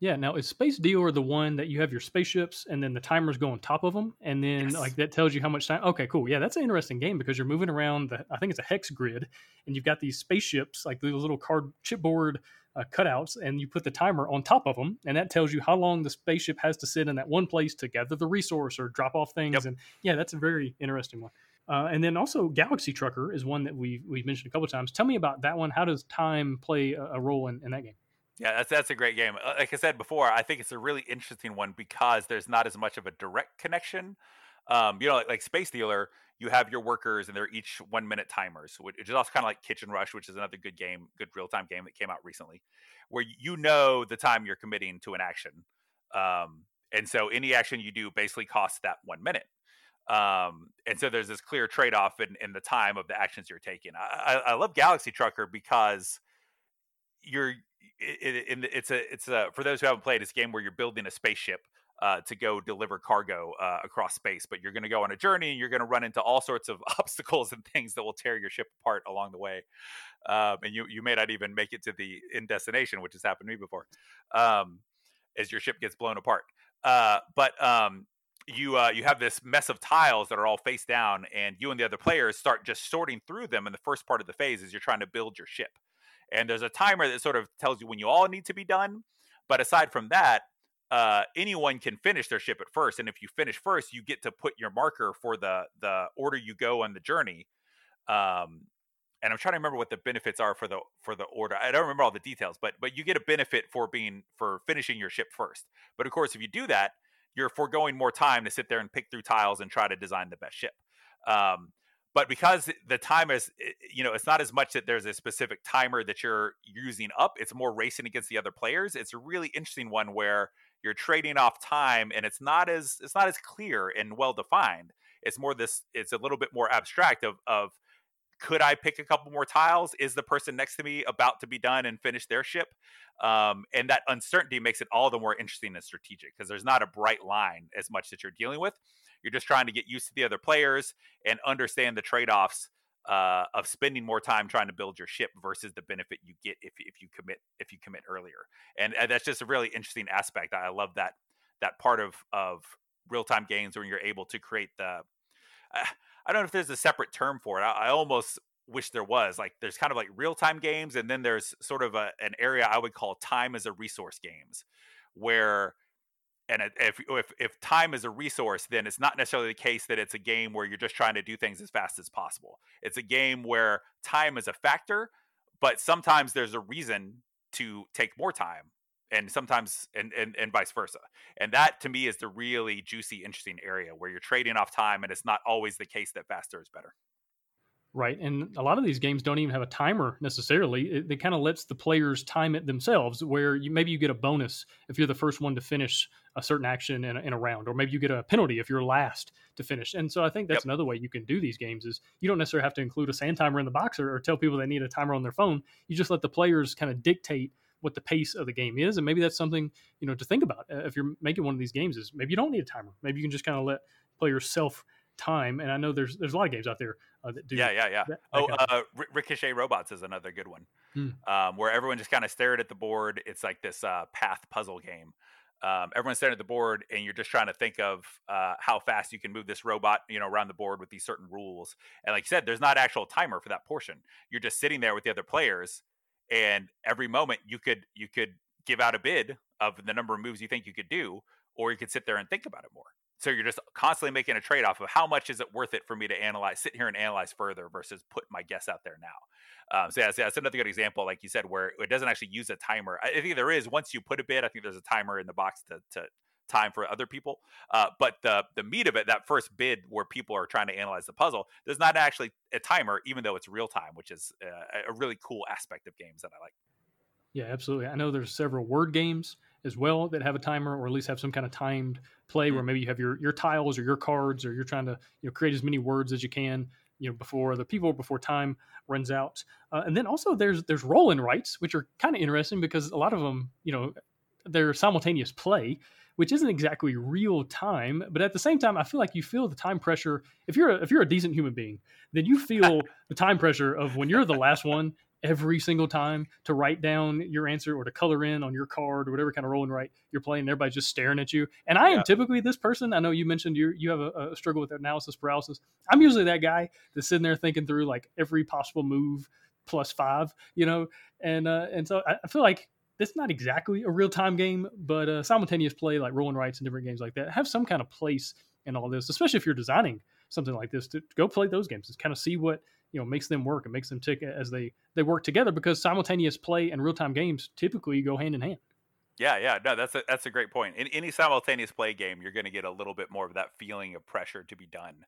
Yeah. Now, is Space Dealer the one that you have your spaceships and then the timers go on top of them, and then yes. like that tells you how much time? Okay, cool. Yeah, that's an interesting game because you're moving around. The, I think it's a hex grid, and you've got these spaceships like these little card chipboard uh, cutouts and you put the timer on top of them and that tells you how long the spaceship has to sit in that one place to gather the resource or drop off things yep. and yeah that's a very interesting one uh, and then also galaxy trucker is one that we we've mentioned a couple times tell me about that one how does time play a, a role in, in that game yeah, that's that's a great game. Uh, like I said before, I think it's a really interesting one because there's not as much of a direct connection. Um, you know, like, like Space Dealer, you have your workers and they're each one minute timers, which is also kind of like Kitchen Rush, which is another good game, good real time game that came out recently, where you know the time you're committing to an action. Um, and so any action you do basically costs that one minute. Um, and so there's this clear trade off in, in the time of the actions you're taking. I, I, love Galaxy Trucker because you're it, it, it's a it's a for those who haven't played, it's a game where you're building a spaceship uh, to go deliver cargo uh, across space. But you're going to go on a journey and you're going to run into all sorts of obstacles and things that will tear your ship apart along the way. Um, and you, you may not even make it to the in destination, which has happened to me before, um, as your ship gets blown apart. Uh, but um, you uh, you have this mess of tiles that are all face down, and you and the other players start just sorting through them in the first part of the phase as you're trying to build your ship. And there's a timer that sort of tells you when you all need to be done. But aside from that, uh, anyone can finish their ship at first, and if you finish first, you get to put your marker for the the order you go on the journey. Um, and I'm trying to remember what the benefits are for the for the order. I don't remember all the details, but but you get a benefit for being for finishing your ship first. But of course, if you do that, you're foregoing more time to sit there and pick through tiles and try to design the best ship. Um, but because the time is you know it's not as much that there's a specific timer that you're using up it's more racing against the other players it's a really interesting one where you're trading off time and it's not as it's not as clear and well defined it's more this it's a little bit more abstract of of could I pick a couple more tiles? Is the person next to me about to be done and finish their ship? Um, and that uncertainty makes it all the more interesting and strategic because there's not a bright line as much that you're dealing with. You're just trying to get used to the other players and understand the trade offs uh, of spending more time trying to build your ship versus the benefit you get if, if you commit if you commit earlier. And, and that's just a really interesting aspect. I love that that part of of real time games when you're able to create the. Uh, I don't know if there's a separate term for it. I, I almost wish there was. Like there's kind of like real time games, and then there's sort of a, an area I would call time as a resource games, where and if, if if time is a resource, then it's not necessarily the case that it's a game where you're just trying to do things as fast as possible. It's a game where time is a factor, but sometimes there's a reason to take more time and sometimes and, and and vice versa. And that to me is the really juicy interesting area where you're trading off time and it's not always the case that faster is better. Right and a lot of these games don't even have a timer necessarily. It, it kind of lets the players time it themselves where you maybe you get a bonus if you're the first one to finish a certain action in a, in a round or maybe you get a penalty if you're last to finish and so i think that's yep. another way you can do these games is you don't necessarily have to include a sand timer in the box or, or tell people they need a timer on their phone you just let the players kind of dictate what the pace of the game is, and maybe that's something you know to think about uh, if you're making one of these games. Is maybe you don't need a timer. Maybe you can just kind of let players self time. And I know there's there's a lot of games out there uh, that do. Yeah, yeah, yeah. That, oh, uh, Ricochet Robots is another good one, hmm. um, where everyone just kind of stared at the board. It's like this uh, path puzzle game. Um, everyone's standing at the board, and you're just trying to think of uh, how fast you can move this robot, you know, around the board with these certain rules. And like you said, there's not actual timer for that portion. You're just sitting there with the other players, and every moment you could you could give out a bid of the number of moves you think you could do or you could sit there and think about it more so you're just constantly making a trade-off of how much is it worth it for me to analyze sit here and analyze further versus put my guess out there now um, so yeah, so that's another good example like you said where it doesn't actually use a timer i think there is once you put a bid i think there's a timer in the box to, to time for other people. Uh, but the the meat of it, that first bid where people are trying to analyze the puzzle, there's not actually a timer, even though it's real time, which is uh, a really cool aspect of games that I like. Yeah, absolutely. I know there's several word games as well that have a timer, or at least have some kind of timed play mm-hmm. where maybe you have your your tiles or your cards, or you're trying to you know create as many words as you can you know before the people before time runs out uh, and then also there's there's roll and writes which are kind of interesting because a lot of them you know they're simultaneous play which isn't exactly real time, but at the same time, I feel like you feel the time pressure. If you're a, if you're a decent human being, then you feel the time pressure of when you're the last one every single time to write down your answer or to color in on your card or whatever kind of roll and write you're playing. And everybody's just staring at you. And I yeah. am typically this person. I know you mentioned you you have a, a struggle with analysis paralysis. I'm usually that guy that's sitting there thinking through like every possible move plus five, you know, and uh, and so I, I feel like this is not exactly a real time game, but uh, simultaneous play like roll and writes and different games like that have some kind of place in all this, especially if you're designing something like this to, to go play those games and kind of see what you know makes them work and makes them tick as they they work together because simultaneous play and real time games typically go hand in hand. Yeah, yeah, no, that's a that's a great point. In any simultaneous play game, you're going to get a little bit more of that feeling of pressure to be done.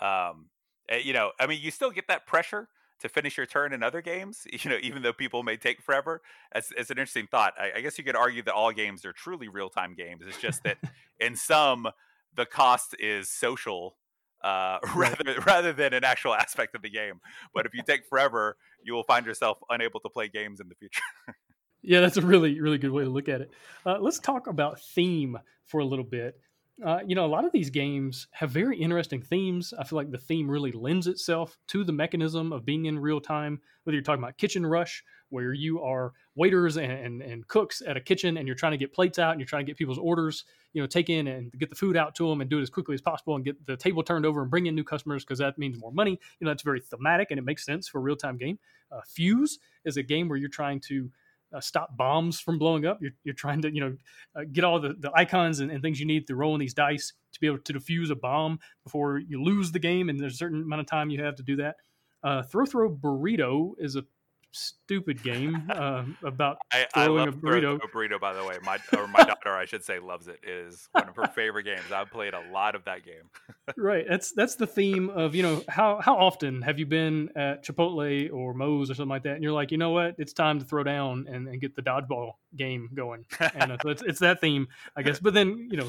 Um, eh, you know, I mean, you still get that pressure, to finish your turn in other games, you know, even though people may take forever. It's, it's an interesting thought. I, I, guess you could argue that all games are truly real time games. It's just that in some, the cost is social uh, rather rather than an actual aspect of the game. But if you take forever, you will find yourself unable to play games in the future. yeah, that's a really really good way to look at it. Uh, let's talk about theme for a little bit uh, you know, a lot of these games have very interesting themes. I feel like the theme really lends itself to the mechanism of being in real time. Whether you're talking about Kitchen Rush, where you are waiters and, and, and, cooks at a kitchen and you're trying to get plates out and you're trying to get people's orders, you know, take in and get the food out to them and do it as quickly as possible and get the table turned over and bring in new customers because that means more money. You know, that's very thematic and it makes sense for a real time game. Uh, Fuse is a game where you're trying to uh, stop bombs from blowing up. You're, you're trying to, you know, uh, get all the, the icons and, and, things you need to rolling these dice to be able to defuse a bomb before you lose the game. And there's a certain amount of time you have to do that. Uh, throw throw burrito is a stupid game uh, about I, throwing I a love burrito. a burrito. By the way, my or my daughter, I should say, loves it. it. Is one of her favorite games. I've played a lot of that game. right. That's that's the theme of you know how how often have you been at Chipotle or Moe's or something like that, and you're like, you know what, it's time to throw down and, and get the dodgeball game going. And uh, so it's it's that theme, I guess. But then you know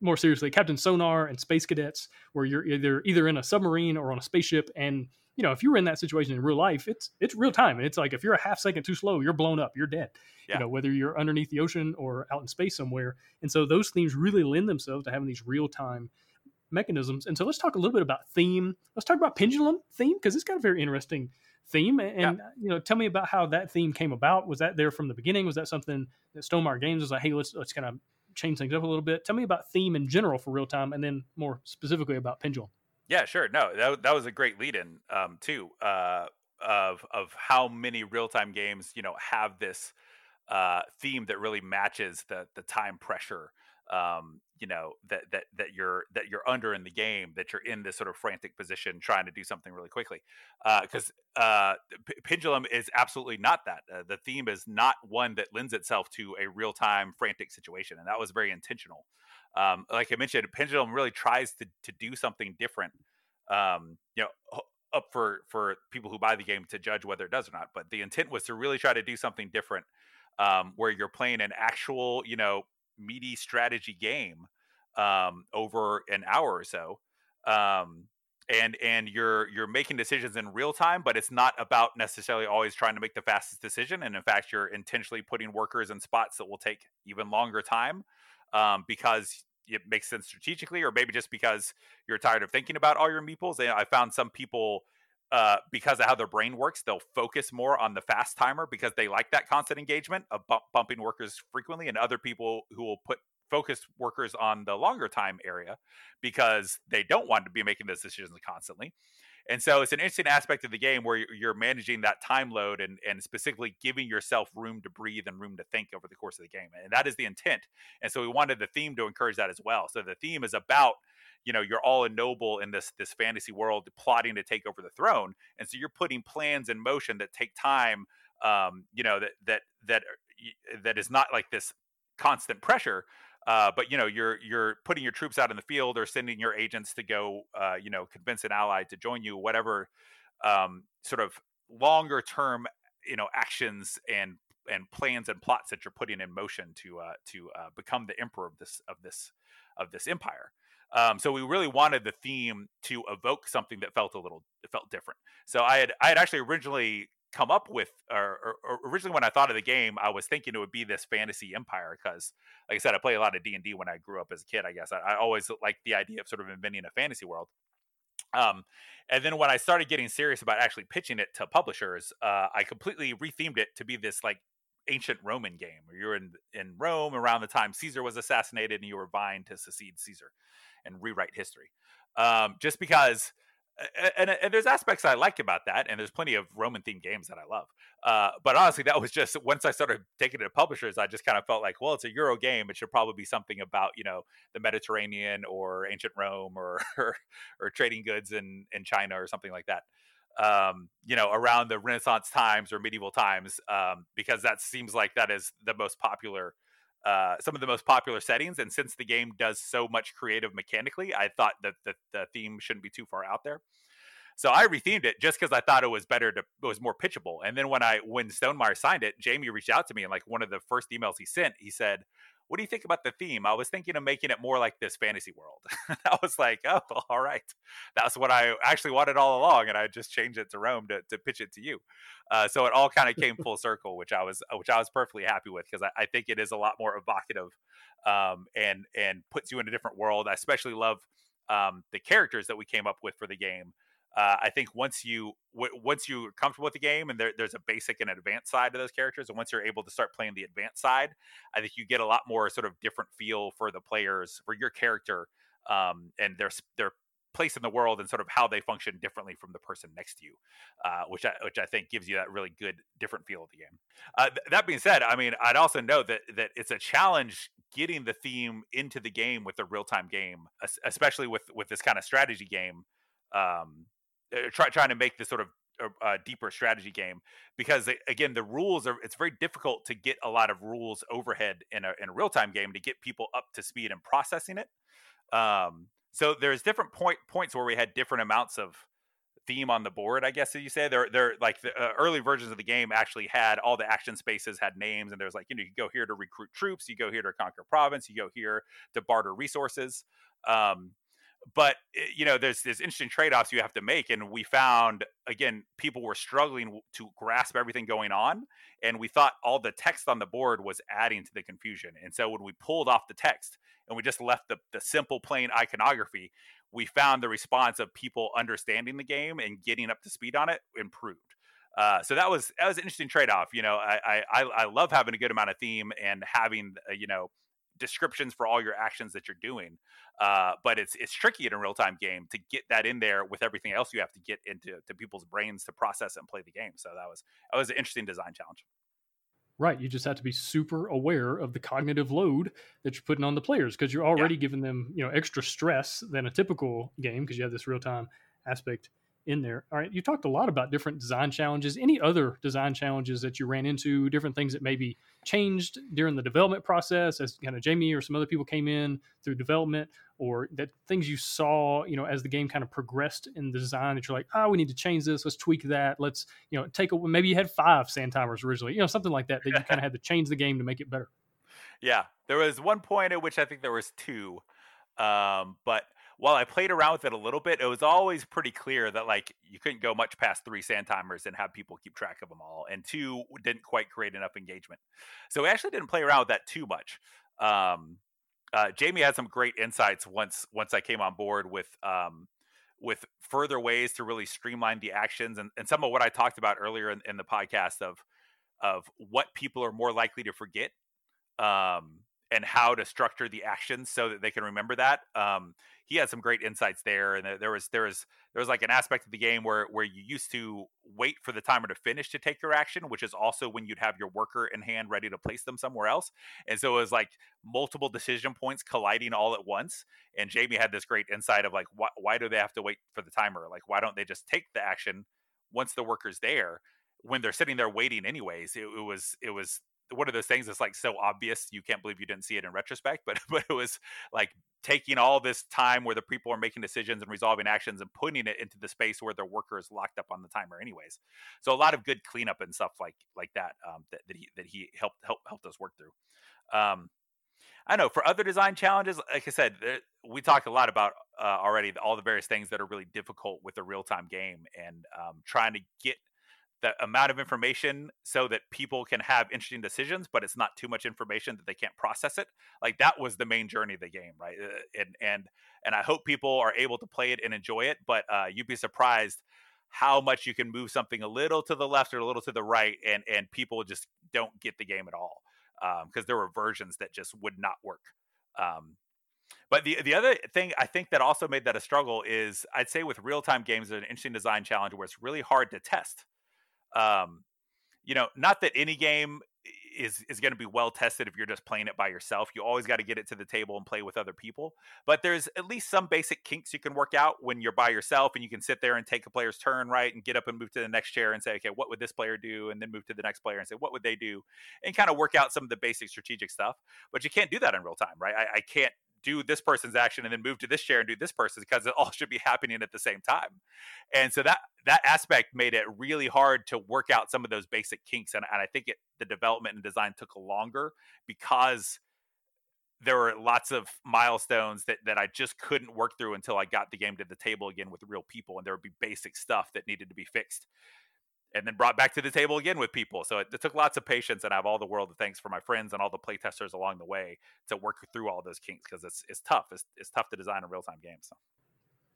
more seriously, Captain Sonar and Space Cadets, where you're either either in a submarine or on a spaceship and you know, if you were in that situation in real life, it's it's real time, and it's like if you're a half second too slow, you're blown up, you're dead. Yeah. You know, whether you're underneath the ocean or out in space somewhere. And so those themes really lend themselves to having these real time mechanisms. And so let's talk a little bit about theme. Let's talk about pendulum theme because it's got a very interesting theme. And yeah. you know, tell me about how that theme came about. Was that there from the beginning? Was that something that Stonemaier Games was like, hey, let's let's kind of change things up a little bit? Tell me about theme in general for real time, and then more specifically about pendulum. Yeah, sure. No, that that was a great lead-in um, too uh, of of how many real-time games you know have this uh, theme that really matches the the time pressure um, you know that that that you're that you're under in the game that you're in this sort of frantic position trying to do something really quickly because uh, uh, P- pendulum is absolutely not that uh, the theme is not one that lends itself to a real-time frantic situation and that was very intentional um, like I mentioned, Pendulum really tries to to do something different. Um, you know, up for for people who buy the game to judge whether it does or not. But the intent was to really try to do something different, um, where you're playing an actual, you know, meaty strategy game um, over an hour or so. Um, and and you're you're making decisions in real time but it's not about necessarily always trying to make the fastest decision and in fact you're intentionally putting workers in spots that will take even longer time um, because it makes sense strategically, or maybe just because you're tired of thinking about all your meeples. And I found some people, uh, because of how their brain works, they'll focus more on the fast timer because they like that constant engagement of bump, bumping workers frequently, and other people who will put focus workers on the longer time area because they don't want to be making those decisions constantly. And so it's an interesting aspect of the game where you're managing that time load and, and specifically giving yourself room to breathe and room to think over the course of the game. And that is the intent. And so we wanted the theme to encourage that as well. So the theme is about, you know, you're all a noble in this this fantasy world plotting to take over the throne. And so you're putting plans in motion that take time, um, you know, that that that that is not like this constant pressure, uh, but you know, you're you're putting your troops out in the field or sending your agents to go, uh, you know, convince an ally to join you. Whatever um, sort of longer term, you know, actions and and plans and plots that you're putting in motion to uh, to uh, become the emperor of this of this of this empire. Um, so we really wanted the theme to evoke something that felt a little felt different. So I had I had actually originally come up with or, or, originally when i thought of the game i was thinking it would be this fantasy empire because like i said i play a lot of d&d when i grew up as a kid i guess. I, I always liked the idea of sort of inventing a fantasy world. Um, and then when i started getting serious about actually pitching it to publishers uh, i completely rethemed it to be this like ancient roman game where you're in in rome around the time caesar was assassinated and you were vying to succeed caesar and rewrite history. Um, just because and, and, there's aspects I like about that, and there's plenty of Roman themed games that I love. Uh, but honestly, that was just once I started taking it to publishers, I just kind of felt like, well, it's a Euro game; it should probably be something about you know the Mediterranean or ancient Rome or or, or trading goods in in China or something like that. Um, you know, around the Renaissance times or medieval times, um, because that seems like that is the most popular uh, some of the most popular settings. And since the game does so much creative mechanically, I thought that the, the theme shouldn't be too far out there. So I rethemed it just because I thought it was better to it was more pitchable. And then when I when Stonemaier signed it, Jamey reached out to me and like one of the first emails he sent, he said, what do you think about the theme? I was thinking of making it more like this fantasy world. I was like, oh, all right. That's what I actually wanted all along. And I just changed it to Rome to, to pitch it to you. Uh, so it all kind of came full circle, which I was, which I was perfectly happy with because I, I, think it is a lot more evocative um, and, and puts you in a different world. I especially love um, the characters that we came up with for the game uh, I think once you w- once you're comfortable with the game and there, there's a basic and advanced side to those characters, and once you're able to start playing the advanced side, I think you get a lot more sort of different feel for the players for your character um, and their their place in the world and sort of how they function differently from the person next to you, uh, which I which I think gives you that really good different feel of the game. Uh, th- that being said, I mean I'd also know that that it's a challenge getting the theme into the game with a real time game, especially with with this kind of strategy game. Um, try, trying to make this sort of a, a, deeper strategy game because again the rules are it's very difficult to get a lot of rules overhead in a, in a real-time game to get people up to speed and processing it. Um, so there's different point points where we had different amounts of theme on the board i guess you say. They're they're like the uh, early versions of the game actually had all the action spaces had names and there's like you know you go here to recruit troops you go here to conquer province you go here to barter resources. Um, but eh, you know there's there's interesting trade-offs you have to make and we found again people were struggling to grasp everything going on and we thought all the text on the board was adding to the confusion and so when we pulled off the text and we just left the, the simple plain iconography we found the response of people understanding the game and getting up to speed on it improved. Uh, so that was that was an interesting trade-off you know I, I i love having a good amount of theme and having uh, you know descriptions for all your actions that you're doing. Uh, but it's it's tricky in a real time game to get that in there with everything else you have to get into to people's brains to process and play the game. So that was that was an interesting design challenge. Right. You just have to be super aware of the cognitive load that you're putting on the players because you're already yeah. giving them, you know, extra stress than a typical game because you have this real time aspect in there. All right, you talked a lot about different design challenges. Any other design challenges that you ran into? Different things that maybe changed during the development process, as kind of Jamey or some other people came in through development, or that things you saw, you know, as the game kind of progressed in the design that you're like, oh, we need to change this. Let's tweak that. Let's, you know, take a maybe you had five sand timers originally, you know, something like that that you kind of had to change the game to make it better. Yeah, there was one point at which I think there was two, um, but while I played around with it a little bit, it was always pretty clear that like you couldn't go much past three sand timers and have people keep track of them all, and two didn't quite create enough engagement. So we actually didn't play around with that too much. Um, uh, Jamey had some great insights once once I came on board with um, with further ways to really streamline the actions and, and some of what I talked about earlier in, in the podcast of of what people are more likely to forget um, and how to structure the actions so that they can remember that. Um, he had some great insights there, and there was there was there was like an aspect of the game where where you used to wait for the timer to finish to take your action, which is also when you'd have your worker in hand ready to place them somewhere else, and so it was like multiple decision points colliding all at once. And Jamey had this great insight of like, why, why do they have to wait for the timer? Like, why don't they just take the action once the worker's there? when they're sitting there waiting anyways it, it, was it was one of those things that's like so obvious you can't believe you didn't see it in retrospect but but it was like taking all this time where the people are making decisions and resolving actions and putting it into the space where their worker is locked up on the timer anyways. So a lot of good cleanup and stuff like like that um, that, that he that he helped help helped us work through. Um, I know for other design challenges, like I said, we talked a lot about uh, already all the various things that are really difficult with a real time game and um, trying to get the amount of information so that people can have interesting decisions, but it's not too much information that they can't process it. Like that was the main journey of the game, right? Uh, and and and I hope people are able to play it and enjoy it. But uh, you'd be surprised how much you can move something a little to the left or a little to the right, and and people just don't get the game at all because um, there were versions that just would not work. Um, but the the other thing I think that also made that a struggle is I'd say with real time games, there's an interesting design challenge where it's really hard to test um, you know, not that any game is is going to be well tested if you're just playing it by yourself. You always got to get it to the table and play with other people. But there's at least some basic kinks you can work out when you're by yourself and you can sit there and take a player's turn, right? And get up and move to the next chair and say, okay, what would this player do? And then move to the next player and say, what would they do? And kind of work out some of the basic strategic stuff. But you can't do that in real time, right? I, I can't do this person's action and then move to this chair and do this person's because it all should be happening at the same time. And so that that aspect made it really hard to work out some of those basic kinks. And, and I think it, the development and design took longer because there were lots of milestones that, that I just couldn't work through until I got the game to the table again with real people. And there would be basic stuff that needed to be fixed and then brought back to the table again with people. So it, it, took lots of patience, and I have all the world of thanks for my friends and all the playtesters along the way to work through all those kinks because it's it's tough. It's, it's tough to design a real time game. So.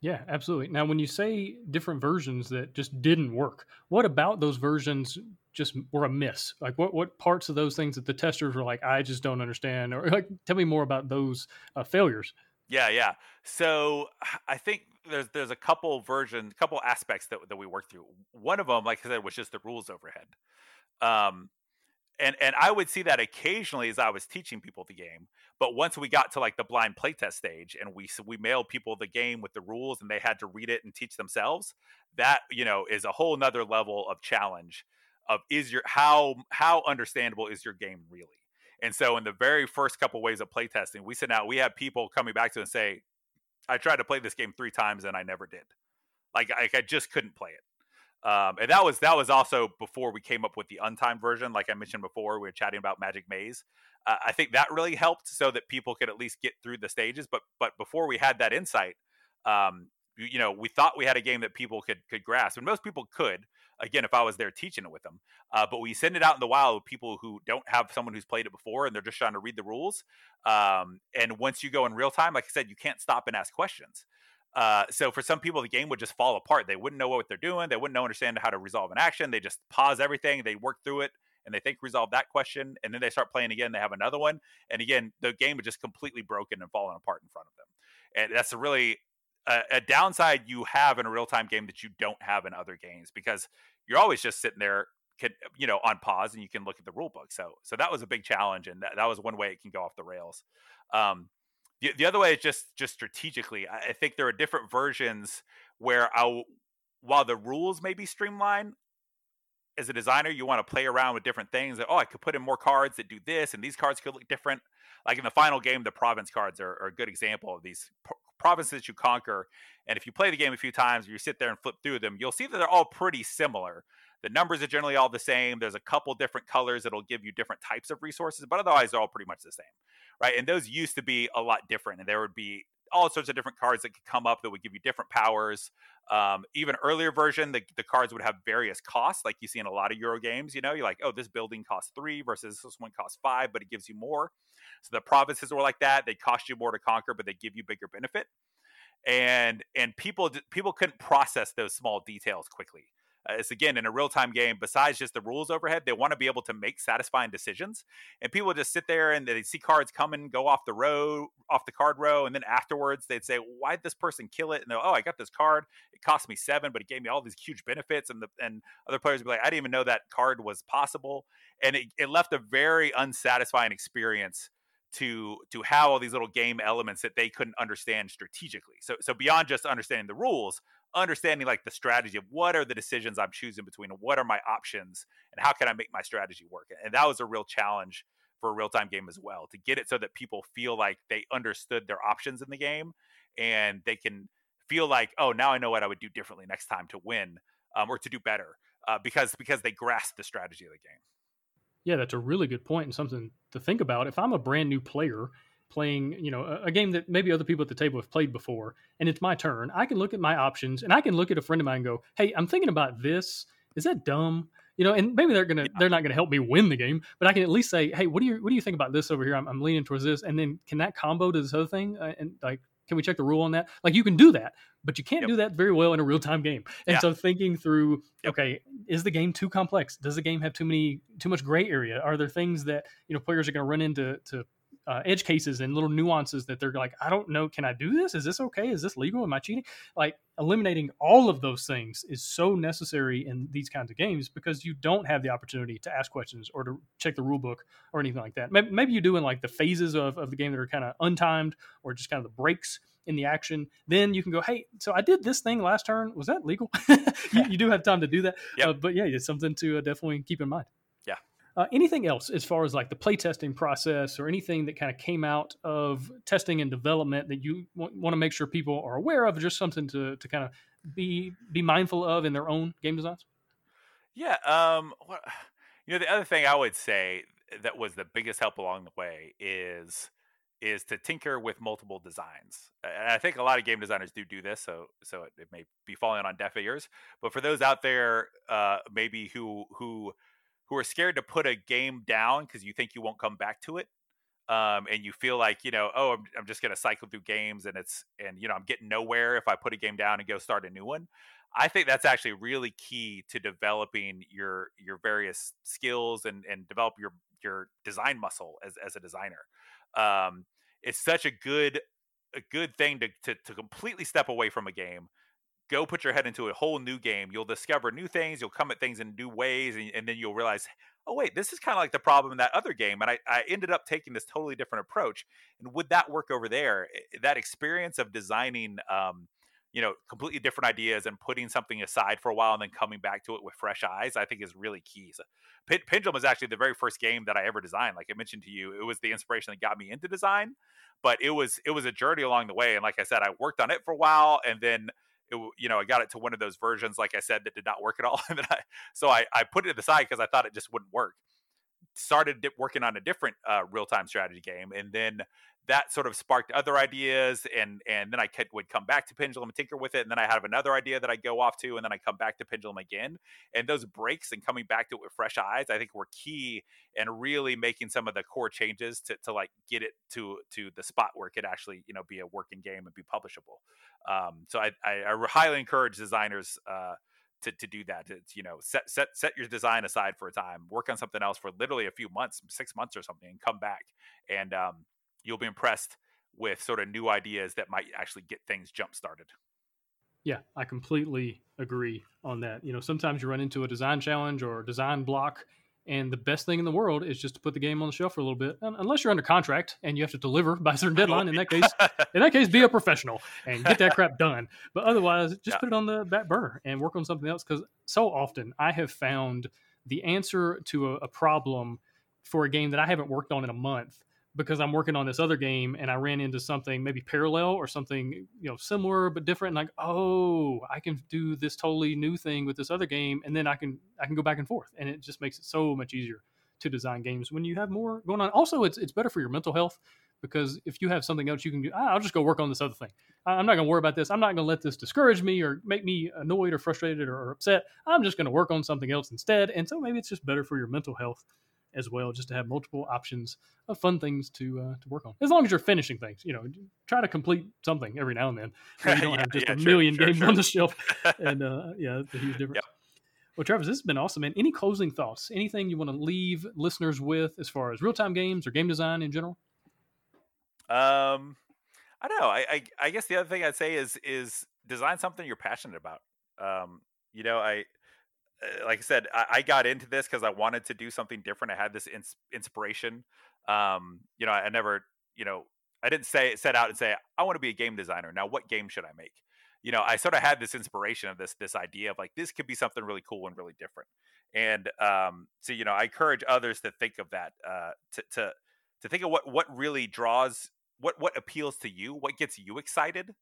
Yeah, absolutely. Now, when you say different versions that just didn't work, what about those versions just were a miss? Like, what what parts of those things that the testers were like, I just don't understand, or like, tell me more about those uh, failures. Yeah, yeah. So I think there's there's a couple versions, couple aspects that that we worked through. One of them, like I said, was just the rules overhead. Um, and and I would see that occasionally as I was teaching people the game. But once we got to like the blind playtest stage, and we we mailed people the game with the rules, and they had to read it and teach themselves, that you know is a whole nother level of challenge. Of is your how how understandable is your game really? And so in the very first couple ways of playtesting, we sent out we had people coming back to and say, I tried to play this game three times and I never did. Like I, I just couldn't play it. Um, and that was that was also before we came up with the untimed version. Like I mentioned before, we were chatting about Magic Maze. Uh, I think that really helped so that people could at least get through the stages. But but before we had that insight, um, you, you know, we thought we had a game that people could could grasp, and most people could. Again, if I was there teaching it with them, uh, but we send it out in the wild with people who don't have someone who's played it before, and they're just trying to read the rules. Um, and once you go in real time, like I said, you can't stop and ask questions. Uh, so for some people, the game would just fall apart. They wouldn't know what they're doing. They wouldn't know understand how to resolve an action. They just pause everything. They work through it and they think resolve that question, and then they start playing again. They have another one, and again, the game is just completely broken and falling apart in front of them. And that's a really a, a downside you have in a real time game that you don't have in other games because you're always just sitting there can you know on pause and you can look at the rule book so so that was a big challenge and that, that was one way it can go off the rails um the, the other way is just just strategically. I, I think there are different versions where I, while the rules may be streamlined, as a designer, you want to play around with different things. Oh, I could put in more cards that do this, and these cards could look different. Like in the final game, the province cards are, are a good example of these pro- provinces you conquer. And if you play the game a few times, or you sit there and flip through them, you'll see that they're all pretty similar. The numbers are generally all the same. There's a couple different colors that'll give you different types of resources, but otherwise, they're all pretty much the same right? And those used to be a lot different, and there would be all sorts of different cards that could come up that would give you different powers. Um, even earlier version, the, the cards would have various costs, like you see in a lot of Euro games. You know, you're like, oh, this building costs three versus this one costs five, but it gives you more. So the provinces were like that; they cost you more to conquer, but they give you bigger benefit. And and people people couldn't process those small details quickly. Uh, it's again in a real time game. Besides just the rules overhead, they want to be able to make satisfying decisions. And people just sit there and they see cards come and go off the row, off the card row, and then afterwards they'd say, "Why did this person kill it?" And they're, "Oh, I got this card. It cost me seven, but it gave me all these huge benefits." And the and other players would be like, "I didn't even know that card was possible," and it, it left a very unsatisfying experience to to have all these little game elements that they couldn't understand strategically. So so beyond just understanding the rules, understanding like the strategy of what are the decisions I'm choosing between what are my options and how can I make my strategy work. And that was a real challenge for a real time game as well to get it so that people feel like they understood their options in the game and they can feel like oh now I know what I would do differently next time to win um, or to do better uh, because because they grasp the strategy of the game. Yeah, that's a really good point and something to think about. If I'm a brand new player playing, you know, a, a, game that maybe other people at the table have played before, and it's my turn, I can look at my options and I can look at a friend of mine and go, "Hey, I'm thinking about this. Is that dumb?" You know, and maybe they're gonna yeah. they're not gonna help me win the game, but I can at least say, "Hey, what do you what do you think about this over here? I'm, I'm leaning towards this," and then can that combo to this other thing? Uh, and like, can we check the rule on that? Like, you can do that, but you can't yep. do that very well in a real time game. And yeah. so thinking through, okay, is the game too complex? Does the game have too many too much gray area? Are there things that you know players are going to run into to uh, edge cases and little nuances that they're like, I don't know, can I do this? Is this okay? Is this legal? Am I cheating? Like eliminating all of those things is so necessary in these kinds of games because you don't have the opportunity to ask questions or to check the rule book or anything like that. Maybe, maybe you do in like the phases of, of the game that are kind of untimed or just kind of the breaks in the action. Then you can go, hey, so I did this thing last turn. Was that legal? you, you, do have time to do that. Yep. Uh, but yeah, it's something to uh, definitely keep in mind. Uh, anything else as far as like the playtesting process or anything that kind of came out of testing and development that you w- want to make sure people are aware of, just something to, to kind of be be mindful of in their own game designs? Yeah, um, you know, the other thing I would say that was the biggest help along the way is is to tinker with multiple designs. And I think a lot of game designers do do this, so so it, it may be falling on deaf ears. But for those out there, uh, maybe who who who are scared to put a game down because you think you won't come back to it. Um, and you feel like you know, oh, I'm, I'm just going to cycle through games, and it's and you know, I'm getting nowhere if I put a game down and go start a new one. I think that's actually really key to developing your your various skills and and develop your your design muscle as as a designer. Um, it's such a good a good thing to, to to completely step away from a game go put your head into a whole new game. You'll discover new things. You'll come at things in new ways, and, and then you'll realize, oh wait, this is kind of like the problem in that other game, and I, I ended up taking this totally different approach. And would that work over there? That experience of designing. Um, you know, completely different ideas and putting something aside for a while and then coming back to it with fresh eyes, I think is really key. So, P- Pendulum is actually the very first game that I ever designed. Like I mentioned to you, it was the inspiration that got me into design, but it was it was a journey along the way. And like I said, I worked on it for a while, and then it, you know I got it to one of those versions, like I said, that did not work at all. and then I so I I put it aside because I thought it just wouldn't work. Started working on a different uh, real time strategy game, and then that sort of sparked other ideas and and then I could, would come back to pendulum and tinker with it and then I have another idea that I go off to and then I come back to pendulum again and those breaks and coming back to it with fresh eyes I think were key and really making some of the core changes to, to like get it to to the spot where it could actually you know be a working game and be publishable um, so I, I, I, highly encourage designers uh, to, to do that. It's you know set set set your design aside for a time, work on something else for literally a few months, six months or something, and come back. And um, you'll be impressed with sort of new ideas that might actually get things jump started. Yeah, I completely agree on that. You know, sometimes you run into a design challenge or a design block, and the best thing in the world is just to put the game on the shelf for a little bit, unless you're under contract and you have to deliver by a certain deadline. In that case, in that case, be a professional and get that crap done. But otherwise, just yeah. put it on the back burner and work on something else. Because so often I have found the answer to a, a problem for a game that I haven't worked on in a month because I'm working on this other game and I ran into something maybe parallel or something you know similar but different. And like, oh, I can do this totally new thing with this other game, and then I can I can go back and forth, and it just makes it so much easier to design games when you have more going on. Also, it's it's better for your mental health because if you have something else you can do, ah, I'll just go work on this other thing. I'm not going to worry about this. I'm not going to let this discourage me or make me annoyed or frustrated or upset. I'm just going to work on something else instead. And so maybe it's just better for your mental health as well, just to have multiple options of fun things to uh, to work on. As long as you're finishing things, you know, try to complete something every now and then. So you don't yeah, have just yeah, a sure, million sure, games sure. on the shelf. and uh, yeah, it's a huge difference. Yep. Well, Travis, this has been awesome, man. Any closing thoughts? Anything you want to leave listeners with as far as real time games or game design in general? Um, I don't know. I, I, I guess the other thing I'd say is is design something you're passionate about. Um, you know, I like I said, I, I got into this because I wanted to do something different. I had this ins- inspiration. Um, you know, I, I never, you know, I didn't say set out and say I want to be a game designer. Now, what game should I make? You know, I sort of had this inspiration of this this idea of like this could be something really cool and really different. And um, so, you know, I encourage others to think of that, uh, to to to think of what what really draws, what what appeals to you, what gets you excited,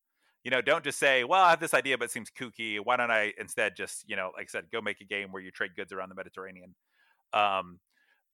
you know, don't just say, well, I have this idea, but it seems kooky. Why don't I instead just, you know, like I said, go make a game where you trade goods around the Mediterranean. Um,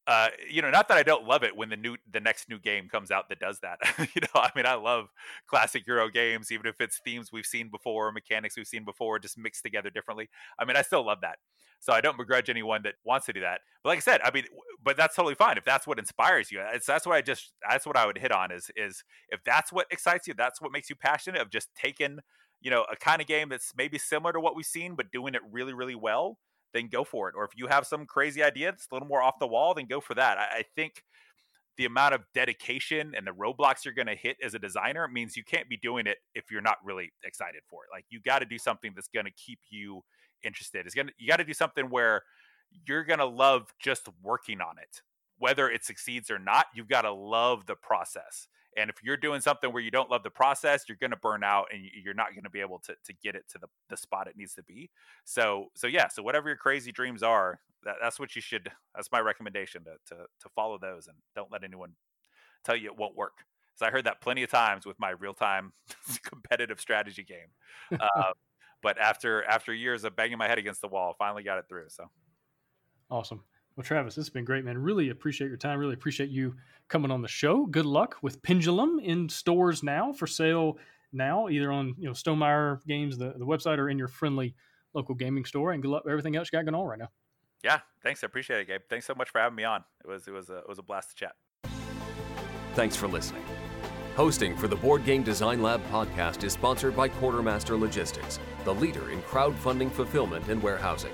uh, you know, not that I don't love it when the new the next new game comes out that does that. you know, I mean, I love classic Euro games, even if it's themes we've seen before, mechanics we've seen before, just mixed together differently. I mean, I still love that. So I don't begrudge anyone that wants to do that. But like I said, I mean, but that's totally fine if that's what inspires you. It's, that's what I just that's what I would hit on is is if that's what excites you, that's what makes you passionate of just taking you know a kind of game that's maybe similar to what we've seen, but doing it really really well. Then go for it. Or if you have some crazy idea that's a little more off the wall, then go for that. I, I think the amount of dedication and the roadblocks you're going to hit as a designer means you can't be doing it if you're not really excited for it. Like you got to do something that's going to keep you interested. It's gonna you got to do something where you're gonna love just working on it, whether it succeeds or not. You've got to love the process. And if you're doing something where you don't love the process, you're going to burn out and you're not going to be able to, to get it to the, the spot it needs to be. So, so yeah, so whatever your crazy dreams are, that, that's what you should, that's my recommendation to, to, to follow those and don't let anyone tell you it won't work. So I heard that plenty of times with my real time competitive strategy game. Uh, but after after years of banging my head against the wall, finally got it through. So awesome. Well, Travis, this has been great, man. Really appreciate your time. Really appreciate you coming on the show. Good luck with Pendulum in stores now for sale now, either on you know Stonemaier Games, the, the website, or in your friendly local gaming store. And good luck with everything else you got going on right now. Yeah, thanks. I appreciate it, Gabe. Thanks so much for having me on. It was it was a, it was a blast to chat. Thanks for listening. Hosting for the Board Game Design Lab podcast is sponsored by Quartermaster Logistics, the leader in crowdfunding fulfillment and warehousing.